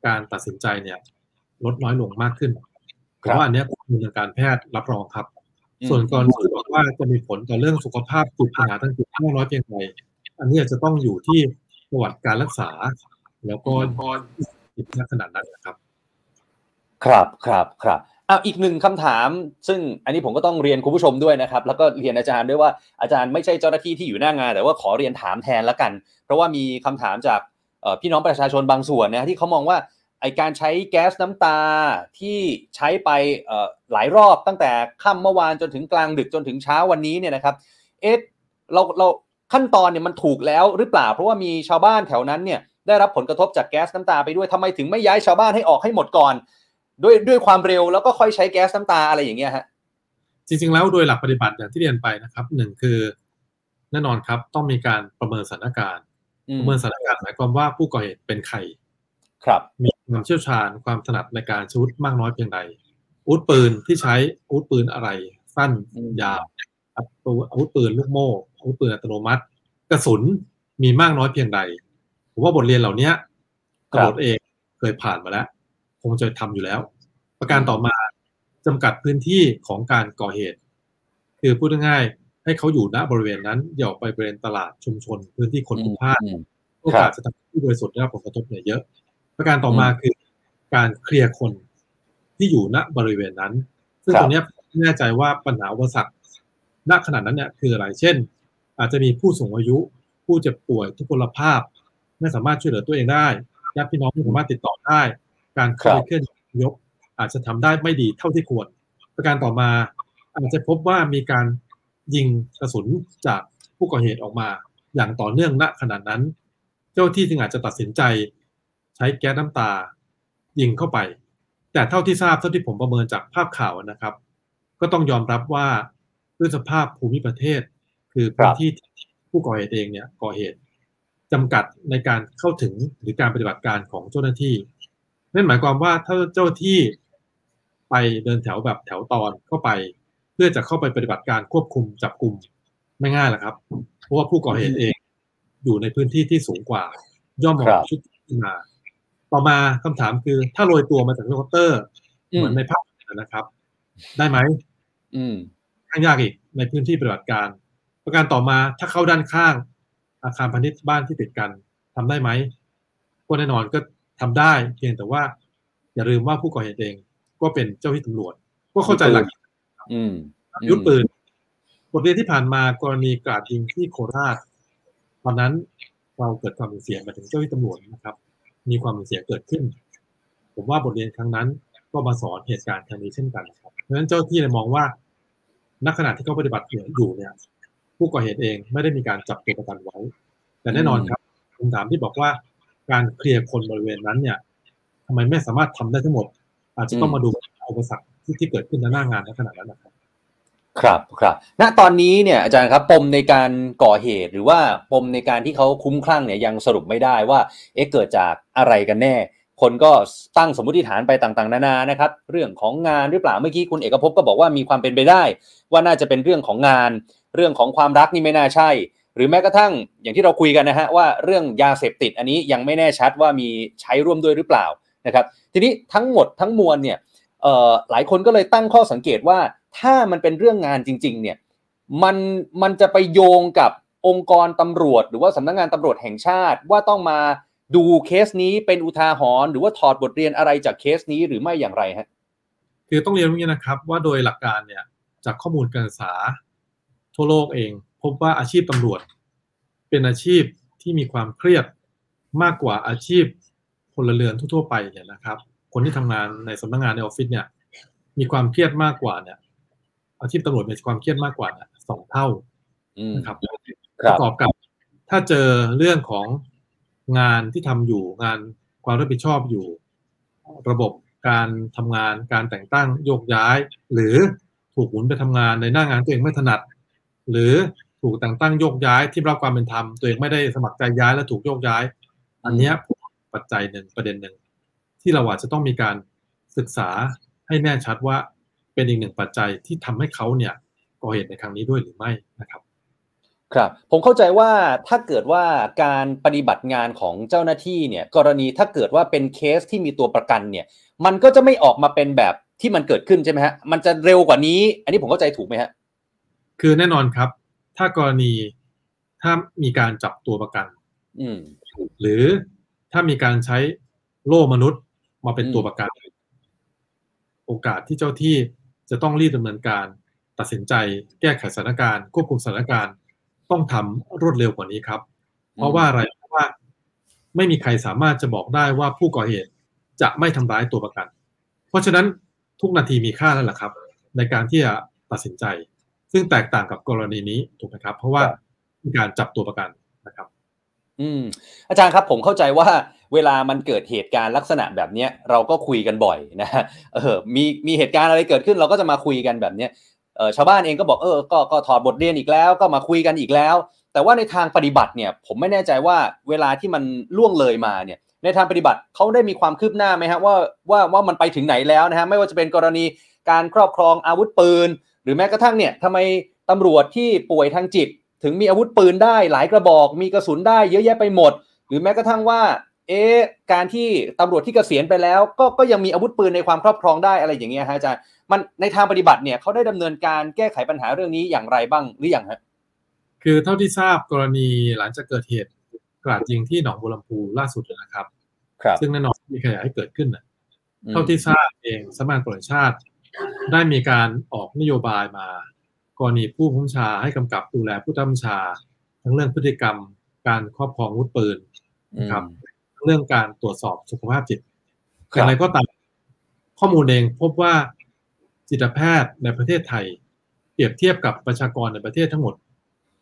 S5: การตัดสินใจเนี่ย ลดน้อยลงมากขึ้น
S2: ค
S5: เพ
S2: รับ
S5: ราะว่าอันเนี้ยข้อมูลทางการแพทย์รับรองครับ
S2: อืม
S5: ส่วนกรณีที่บอกว่าจะมีผลต่อเรื่องสุขภาพจิตปัญหาทางจิตมากน้อยเพียงไรอันนี้อาจจะต้องอยู่ที่ประวัติการรักษา แล้วก็จิตณขนาดนั้นนะครับ
S2: ครับครับครับ อะอีกหนึ่งคำถาม ซึ่งอันนี้ผมก็ต้องเรียนคุณผู้ชมด้วยนะครับ แล้วก็เรียนอาจารย์ด้วยว่าอาจารย์ไม่ใช่เจ้าหน้าที่ที่อยู่หน้างาน แต่ว่าขอเรียนถามแทนละกัน เพราะว่ามีคำถามจากพี่น้องประชาชนบางส่วนนะที่เขามองว่าไอการใช้แก๊สน้ำตาที่ใช้ไปหลายรอบตั้งแต่ค่ำเมื่อวานจนถึงกลางดึกจนถึงเช้าวันนี้เนี่ยนะครับเอ๊ะเราเราขั้นตอนเนี่ยมันถูกแล้วหรือเปล่า เพราะว่ามีชาวบ้านแถวนั้นเนี่ยได้รับผลกระทบจากแก๊สน้ำตาไปด้วยทำไมถึงไม่ย้ายชาวบ้านให้ออกให้หมดก่อน ด้วยด้วยความเร็วแล้วก็ค่อยใช้แก๊สน้ำตาอะไรอย่างเงี้ยฮะ
S5: จริงๆแล้วโดยหลักปฏิบัติอย่างที่เรียนไปนะครับหนึ่งคือ แน่นอนครับต้องมีการประเมินสถานการณ์
S2: อื
S5: ป
S2: ม
S5: ระเมินสถานการณ์หมายความว่าผู้ก่อเหตุเป็นใคร
S2: ครับ
S5: มีความเชี่ยวชาญความถนัดในการใช้อาวุธมากน้อยเพียงใดอาวุธปืนที่ใช้อาวุธปืนอะไร สั้น
S2: อืม
S5: ยาวอาวุธปืนลูกโม่อาวุธปืนอัตโนมัติ กระสุนมีมากน้อยเพียงใด ผมว่าบทเรียนเหล่านี้ตำรวจเองเคยผ่านมาแล้ว คงจะทำอยู่แล้ว ประการต่อมาจำกัดพื้นที่ของการก่อเหตุ คือพูดง่ายๆให้เขาอยู่ณบริเวณนั้นอย่าออกไปบริเวณตลาดชุมชน พื้นที่คนพลุกพล่าน
S2: อืม
S5: โอกาสจะทำให้ผู้บริสุทธิ์ได้รับผลกระทบเนี่ยเยอะ ประการต่อมาคือการเคลียร์คนที่อยู่ณบริเวณนั้น ซึ่ง
S2: ครับ
S5: ตรงเนี้ยผมไม่แน่ใจว่าปัญหาอุปสรรคณขนาดนั้นเนี่ยคืออะไร เช่น อาจจะมีผู้สูงอายุ ผู้เจ็บป่วยทุพพลภาพ ไม่สามารถช่วยเหลือตัวเองได้ญาติพี่น้องไม่สามารถติดต่อได้ การเข้าไปเคลื่อนยก อาจจะทำได้ไม่ดีเท่าที่ควร ประการต่อมาอาจจะพบว่ามีการยิงกระสุนจากผู้ก่อเหตุออกมา อย่างต่อเนื่องณขณะนั้น เจ้าที่จึงอาจจะตัดสินใจ ใช้แก๊สน้ำตา ยิงเข้าไป แต่เท่าที่ทราบเท่าที่ผมประเมินจากภาพข่าวนะครับ ก็ต้องยอมรับว่าด้วยสภาพภูมิประเทศ คือพื้นที่ที่ผู้ก่อเหตุเองเนี่ยก่อเหตุจำกัดในการเข้าถึงหรือการปฏิบัติการของเจ้าหน้าที่ นั่นหมายความว่าถ้าเจ้าที่ไปเดินแถวแบบแถวตอนเข้าไป เพื่อจะเข้าไปปฏิบัติการควบคุมจับกลุ่มไม่ง่ายหรอกครับ เพราะว่าผู้ก่อเหตุเองอยู่ในพื้นที่ที่สูงกว่า ย่อมมอง
S2: ครับ
S5: ชุดขึ้นมา ต่อมาคำถามคือถ้าโรยตัวมาจากเฮลิคอปเตอร์ เหมือนในภาพนะครับ ได้ไหม
S2: อืม
S5: ข้างยากอีกในพื้นที่ปฏิบัติการ ประการต่อมาถ้าเข้าด้านข้าง อาคารพาณิชย์บ้านที่ติดกันทำได้ไหมก็แน่นอนก็ ทำได้ เพียงแต่ว่า อย่าลืมว่าผู้ก่อเหตุเองก็เป็นเจ้าที่ตำรวจ ก็เข้าใจหลัก
S2: อืม
S5: ยุทธปืนบทเรียนที่ผ่านมากรณีกราดยิงที่โคราช ตอนนั้นเราเกิดความสูญเสียมาถึงเจ้าที่ตำรวจนะครับ มีความสูญเสียเกิดขึ้น ผมว่าบทเรียนครั้งนั้น ก็มาสอนเหตุการณ์ครั้งนี้เช่นกันนะครับเพราะฉะนั้นเจ้าที่เลยมองว่าณขณะที่เขาปฏิบัติอยู่เนี่ย ผู้ก่อเหตุเองไม่ได้มีการจับตัวประกันไว้ แต่แน่นอนครับคำถามที่บอกว่า การเคลียร์คนบริเวณนั้นเนี่ยทำไมไม่สามารถทำได้ทั้งหมด อาจจะต้องมาดูอุปสรรคที่ที่เกิดขึ้นในหน้างานในขณะนั้นนะครับ
S2: ครับครับ ณตอนนี้เนี่ยอาจารย์ครับปมในการก่อเหตุหรือว่าปมในการที่เขาคุ้มคลั่งเนี่ยยังสรุปไม่ได้ว่าเอ๊ะเกิดจากอะไรกันแน่ คนก็ตั้งสมมติฐานไปต่างๆ นานานะครับ เรื่องของงานหรือเปล่าเมื่อกี้คุณเอกภพก็บอกว่ามีความเป็นไปได้ ว่าน่าจะเป็นเรื่องของงาน เรื่องของความรักนี่ไม่น่าใช่ห รือแม้กระทั่งอย่างที่เราคุยกันนะฮะว่าเรื่องยาเสพติดอันนี้ยังไม่แน่ชัดว่ามีใช้ร่วมด้วยหรือเปล่านะครับ ทีนี้ทั้งหมดทั้งมวลเนี่ยหลายคนก็เลยตั้งข้อสังเกตว่าถ้ามันเป็นเรื่องงานจริง ๆ เนี่ยมันมันจะไปโยงกับองค์กรตำรวจ หรือว่าสำนักงงานตำรวจแห่งชาติ ว่าต้องมาดูเคสนี้เป็นอุทาหรณ์หรือว่าถอดบทเรียนอะไรจากเคสนี้หรือไม่อย่างไรฮะ
S5: คือต้องเรียนว่าอย่างนี้นะครับว่าโดยหลักการเนี่ยจากข้อมูลการศึกษาทั่วโลกเอง พบว่าอาชีพตำรวจ เป็นอาชีพที่มีความเครียดมากกว่าอาชีพพลเรือนทั่วๆไปเนี่ยนะครับ คนที่ทำงานในสำนักงานในออฟฟิศเนี่ย มีความเครียดมากกว่าเนี่ย อาชีพตำรวจมีความเครียดมากกว่าเนี่ยสองเท่า
S2: อืม
S5: นะครับ
S2: ค
S5: ป
S2: รับ
S5: ระกอบกับถ้าเจอเรื่องของงานที่ทำอยู่งานความรับผิดชอบอยู่ ระบบการทำงานการแต่งตั้งโยกย้าย หรือถูกหมุนไปทำงานในหน้างานตัวเองไม่ถนัด หรือ ถูกแต่งตั้งโยกย้ายที่รับความเป็นธรรมตัวเองไม่ได้สมัครใจย้ายและถูกโยกย้าย อันเนี้ยปัจจัยหนึ่งประเด็นหนึ่งที่เราอาจจะต้องมีการศึกษาให้แน่ชัดว่าเป็นอีกหนึ่งปัจจัยที่ทำให้เขาเนี่ยก่อเหตุในครั้งนี้ด้วยหรือไม่นะครับ
S2: ครับผมเข้าใจว่าถ้าเกิดว่าการปฏิบัติงานของเจ้าหน้าที่เนี่ยกรณีถ้าเกิดว่าเป็นเคสที่มีตัวประกันเนี่ย มันก็จะไม่ออกมาเป็นแบบที่มันเกิดขึ้นใช่ไหมฮะมันจะเร็วกว่านี้ อันนี้ผมเข้าใจถูกไหมฮะ
S5: คือแน่นอนครับ ถ้ากรณีถ้ามีการจับตัวประกัน
S2: อืม
S5: หรือถ้ามีการใช้โล่มนุษย์มาเป็น
S2: อืม
S5: ตัวประกัน โอกาสที่เจ้าที่จะต้องรีบดำเนินการ ตัดสินใจแก้ไขสถานการณ์ ควบคุมสถานการณ์ ต้องทำรวดเร็วกว่านี้ครับ เพราะว่าอะไรเพราะว่า ไม่มีใครสามารถจะบอกได้ว่าผู้ก่อเหตุจะไม่ทำร้ายตัวประกัน เพราะฉะนั้นทุกนาทีมีค่าแล้วล่ะครับ ในการที่จะตัดสินใจ ซึ่งแตกต่างกับกรณีนี้ถูกไหมครับ เพราะว่ามีการจับตัวประกันนะครับ
S2: อืมอาจารย์ครับผมเข้าใจว่าเวลามันเกิดเหตุการณ์ลักษณะแบบเนี้ยเราก็คุยกันบ่อยนะฮะเออมีมีเหตุการณ์อะไรเกิดขึ้นเราก็จะมาคุยกันแบบเนี้ยเออชาวบ้านเองก็บอกเออก็ก็ถอดบทเรียนอีกแล้ว ก็มาคุยกันอีกแล้ว แต่ว่าในทางปฏิบัติเนี่ยผมไม่แน่ใจว่าเวลาที่มันล่วงเลยมาเนี่ยในทางปฏิบัติเขาได้มีความคืบหน้าไหมฮะว่าว่าว่ามันไปถึงไหนแล้วนะฮะไม่ว่าจะเป็นกรณีการครอบครองอาวุธปืนห รือแม้กระทั่งเนี่ยทำไมตำรวจที่ป่วยทางจิต ถึงมีอาวุธปืนได้หลายกระบอก มีกระสุนได้เยอะแยะไปหมด หรือแม้กระทั่งว่า เอ๊ะการที่ตำรวจที่เกษียณไปแล้ว ก็ก็ยังมีอาวุธปืนในความครอบครองได้อะไรอย่างเงี้ยฮะอาจารย์มันในทางปฏิบัติเนี่ยเขาได้ดำเนินการแก้ไขปัญหาเรื่องนี้อย่างไรบ้างหรือยังฮะ
S5: คือเท่าที่ทราบกรณีหลังจากเกิดเหตุกราดยิงที่หนองบัวลำพูล่าสุดนะครับ
S2: ครับ
S5: ซึ่งแน่นอนมีขยายให้เกิดขึ้นนะเท่าที่ทราบเองสำนักงานตำรวจแห่งชาติ ได้มีการออกนโยบายมากรณีผู้บังคับบัญชาให้กำกับดูแลผู้บังคับบัญชา ทั้งเรื่องพฤติกรรมการครอบครองอาวุธปืนครับทั้งเรื่องการตรวจสอบสุขภาพจิต
S2: ครับ
S5: อย่างไรก็ตามข้อมูลเองพบว่าจิตแพทย์ในประเทศไทย เปรียบเทียบกับประชากรในประเทศทั้งหมด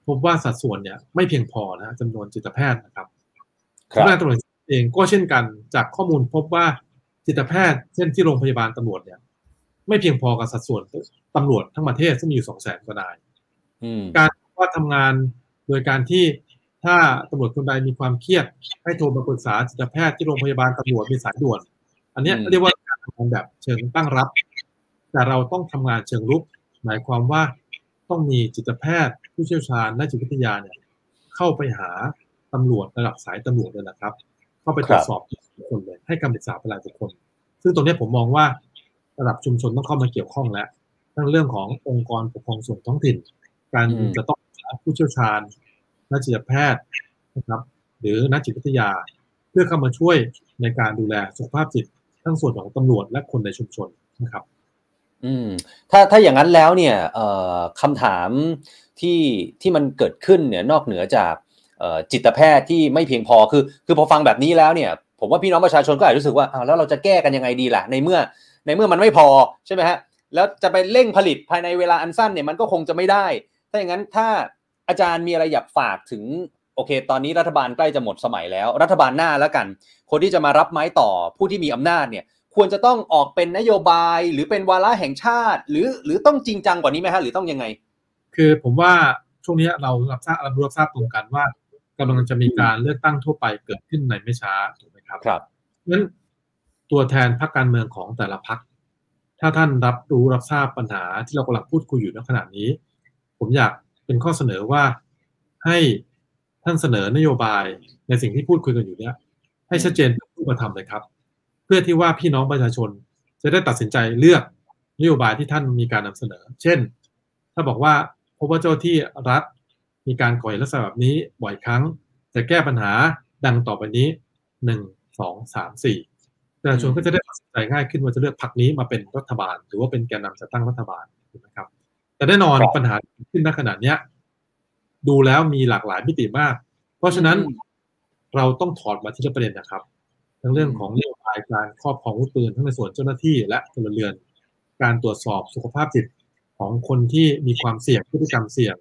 S5: พบว่าสัดส่วนเนี่ยไม่เพียงพอนะจำนวนจิตแพทย์นะครับ
S2: ครั
S5: สำนัก
S2: บ
S5: งานตำรวจเองก็เช่นกันจากข้อมูลพบว่าจิตแพทย์เช่นที่โรงพยาบาลตำรวจเนี่ย ไม่เพียงพอกับสัดส่วนตำรวจทั้งประเทศซึ่งมีอยู่สองแสนกว่านาย
S2: อืม
S5: การว่าทำงานโดยการที่ถ้าตำรวจคนใดมีความเครียด ให้โทรมาปรึกษาจิตแพทย์ที่โรงพยาบาลตำรวจมีสายด่วน อันเนี้ย
S2: อืม
S5: เรียกว่าการทำงานแบบเชิงตั้งรับ แต่เราต้องทำงานเชิงรุก หมายความว่าต้องมีจิตแพทย์ ผู้เชี่ยวชาญนักจิตวิทยาเนี่ย เข้าไปหาตำรวจระดับสายตำรวจเลยนะครับ เข้าไปตรวจสอบทุกคนเลยให้คำปรึกษาเป็นรายบุคคลซึ่งตรงเนี้ยผมมองว่า ระดับชุมชนต้องเข้ามาเกี่ยวข้องแล้วทั้งเรื่องขององค์กรปกครองส่วนท้องถิ่น การ
S2: อืม
S5: จะต้องหาผู้เชี่ยวชาญนักจิตแพทย์นะครับ หรือนักจิตวิทยา เพื่อเข้ามาช่วยในการดูแลสุขภาพจิต ทั้งส่วนของตำรวจและคนในชุมชนนะครับ
S2: อืม ถ้าถ้าอย่างนั้นแล้วเนี่ยเอ่อคำถามที่ที่มันเกิดขึ้นเนี่ยนอกเหนือจากเอ่อจิตแพทย์ที่ไม่เพียงพอคือ คือพอฟังแบบนี้แล้วเนี่ย ผมว่าพี่น้องประชาชนก็อาจจะรู้สึกว่าอ้าวแล้วเราจะแก้กันยังไงดีล่ะในเมื่อ ในเมื่อมันไม่พอใช่ไหมฮะแล้วจะไปเร่งผลิตภายในเวลาอันสั้นเนี่ยมันก็คงจะไม่ได้ ถ้าอย่างนั้นถ้าอาจารย์มีอะไรอยากฝากถึงโอเค ตอนนี้รัฐบาลใกล้จะหมดสมัยแล้ว รัฐบาลหน้าแล้วกัน คนที่จะมารับไม้ต่อผู้ที่มีอำนาจเนี่ยควรจะต้องออกเป็นนโยบายหรือเป็นวาระแห่งชาติ หรือหรือต้องจริงจังกว่านี้ไหมฮะหรือต้องยังไง
S5: คือผมว่าช่วงนี้เรารับทราบรับรู้รับทราบตรงกันว่ากำลังจะมีการเลือกตั้งทั่วไปเกิดขึ้นในไม่ช้าถูกไหมครับ
S2: ครับ
S5: นั้น ตัวแทนพรรคการเมืองของแต่ละพรรคถ้าท่านรับรู้รับทราบปัญหาที่เรากำลังพูดคุยอยู่ในขณะนี้ ผมอยากเป็นข้อเสนอว่าให้ท่านเสนอนโยบายในสิ่งที่พูดคุยกันอยู่เนี้ยให้ชัดเจนเป็นรูปธรรมเลยครับ เพื่อที่ว่าพี่น้องประชาชนจะได้ตัดสินใจเลือกนโยบายที่ท่านมีการนำเสนอ เช่น ถ้าบอกว่าพบว่าเจ้าที่รัฐมีการก่อเหตุลักษณะแบบนี้บ่อยครั้ง จะแก้ปัญหาดังต่อไปนี้หนึ่งสองสามสี่ ประชาชนก็จะได้ตัดสินใจง่ายขึ้นว่าจะเลือกพรรคนี้มาเป็นรัฐบาล หรือว่าเป็นแกนนำจัดตั้งรัฐบาลถูกไหมครับ แต่แน่นอน
S2: ครับ
S5: ปัญหาที่ขึ้นณขณะเนี้ยดูแล้วมีหลากหลายมิติมาก เพราะฉะนั้น
S2: อืม
S5: เราต้องถอดมาที่ละประเด็นนะครับ ทั้งเรื่องของนโยบายการครอบครองอาวุธปืนทั้งในส่วนเจ้าหน้าที่และพลเรือน การตรวจสอบสุขภาพจิตของคนที่มีความเสี่ยงพฤติกรรมเสี่ยง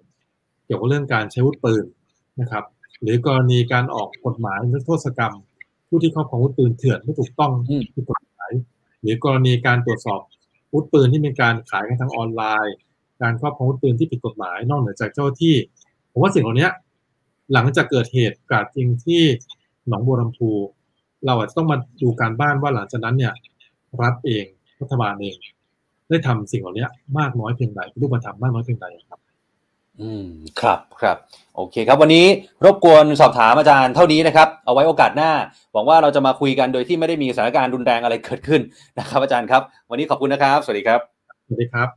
S5: เกี่ยวกับเรื่องการใช้อาวุธปืนนะครับ หรือกรณีการออกกฎหมายนิรโทษกรรม ผู้ที่ครอบครองอาวุธปืนเถื่อนไม่ถูกต้อง
S2: อืม
S5: ผิดกฎหมายหรือกรณีการตรวจสอบอาวุธปืนที่มีการขายกันทางออนไลน์ การครอบครองอาวุธปืนที่ผิดกฎหมายนอกเหนือจากเจ้าหน้าที่ ผมว่าสิ่งเหล่านี้หลังจากเกิดเหตุกราดยิงที่หนองบัวลำพู เราอาจจะต้องมาดูการบ้านว่าหลังจากนั้นเนี่ย รัฐเองรัฐบาลเอง ได้ทำสิ่งเหล่านี้มากน้อยเพียงใดเป็นรูปธรรมมากน้อยเพียงใดครับ
S2: อืมครับครับโอเคครับ วันนี้รบกวนสอบถามอาจารย์เท่านี้นะครับ เอาไว้โอกาสหน้า หวังว่าเราจะมาคุยกันโดยที่ไม่ได้มีสถานการณ์รุนแรงอะไรเกิดขึ้นนะครับ อาจารย์ครับ วันนี้ขอบคุณนะครับ สวัสดีครับ
S5: สวัสดีครับ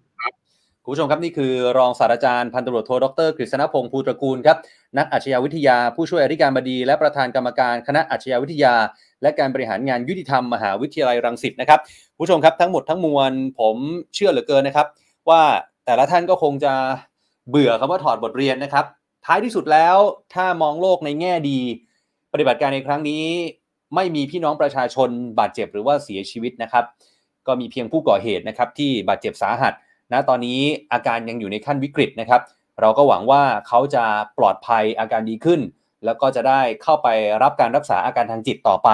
S2: คุณผู้ชมครับนี่คือรองศาสตราจารย์พันตำรวจโทดรกฤษณพงศ์ภูตระกูลครับนักอาชญาวิทยาผู้ช่วยอธิการบดี และประธานกรรมการคณะอาชญาวิทยา และการบริหารงานยุติธรรมมหาวิทยาลัยรังสิตนะครับคุณผู้ชมครับทั้งหมดทั้งมวลผมเชื่อเหลือเกินนะครับ ว่าแต่ละท่านก็คงจะ เบื่อคำว่าถอดบทเรียนนะครับ ท้ายที่สุดแล้วถ้ามองโลกในแง่ดี ปฏิบัติการในครั้งนี้ ไม่มีพี่น้องประชาชนบาดเจ็บหรือว่าเสียชีวิตนะครับ ก็มีเพียงผู้ก่อเหตุนะครับที่บาดเจ็บสาหัสณตอนนี้อาการยังอยู่ในขั้นวิกฤตนะครับ เราก็หวังว่าเขาจะปลอดภัยอาการดีขึ้น แล้วก็จะได้เข้าไปรับการรักษาอาการทางจิตต่อไป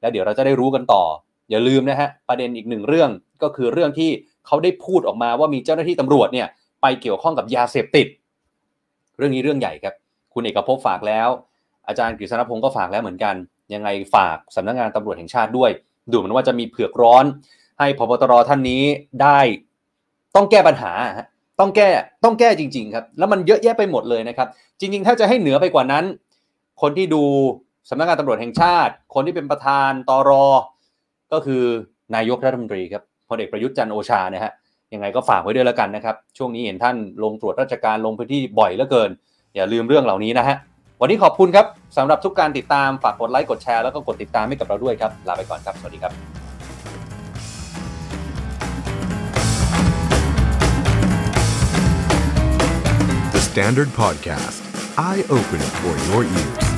S2: แล้วเดี๋ยวเราจะได้รู้กันต่อ อย่าลืมนะฮะประเด็นอีกหนึ่งเรื่องก็คือเรื่องที่เขาได้พูดออกมาว่ามีเจ้าหน้าที่ตำรวจเนี่ย ไปเกี่ยวข้องกับยาเสพติด เรื่องนี้เรื่องใหญ่ครับ คุณเอกภพฝากแล้ว อาจารย์กฤษณพงศ์ก็ฝากแล้วเหมือนกัน ยังไงฝากสำนักงานตำรวจแห่งชาติด้วย ดูเหมือนว่าจะมีเผือกร้อน ให้พบตรท่านนี้ได้ต้องแก้ปัญหาต้องแก้ต้องแก้จริง ๆ ครับ แล้วมันเยอะแยะไปหมดเลยนะครับ จริง ๆ ถ้าจะให้เหนือไปกว่านั้น คนที่ดูสำนักงานตำรวจแห่งชาติ คนที่เป็นประธานตรก็คือนายกรัฐมนตรีครับพลเอกประยุทธ์จันโอชานะฮะ ยังไงก็ฝากไว้ด้วยแล้วกันนะครับ ช่วงนี้เห็นท่านลงตรวจราชการลงพื้นที่บ่อยเหลือเกิน อย่าลืมเรื่องเหล่านี้นะฮะ วันนี้ขอบคุณครับสำหรับทุกการติดตามฝากกดไลค์กดแชร์แล้วก็กดติดตามให้กับเราด้วยครับลาไปก่อนครับสวัสดีครับ
S1: The Standard Podcast, eye Open for your ears.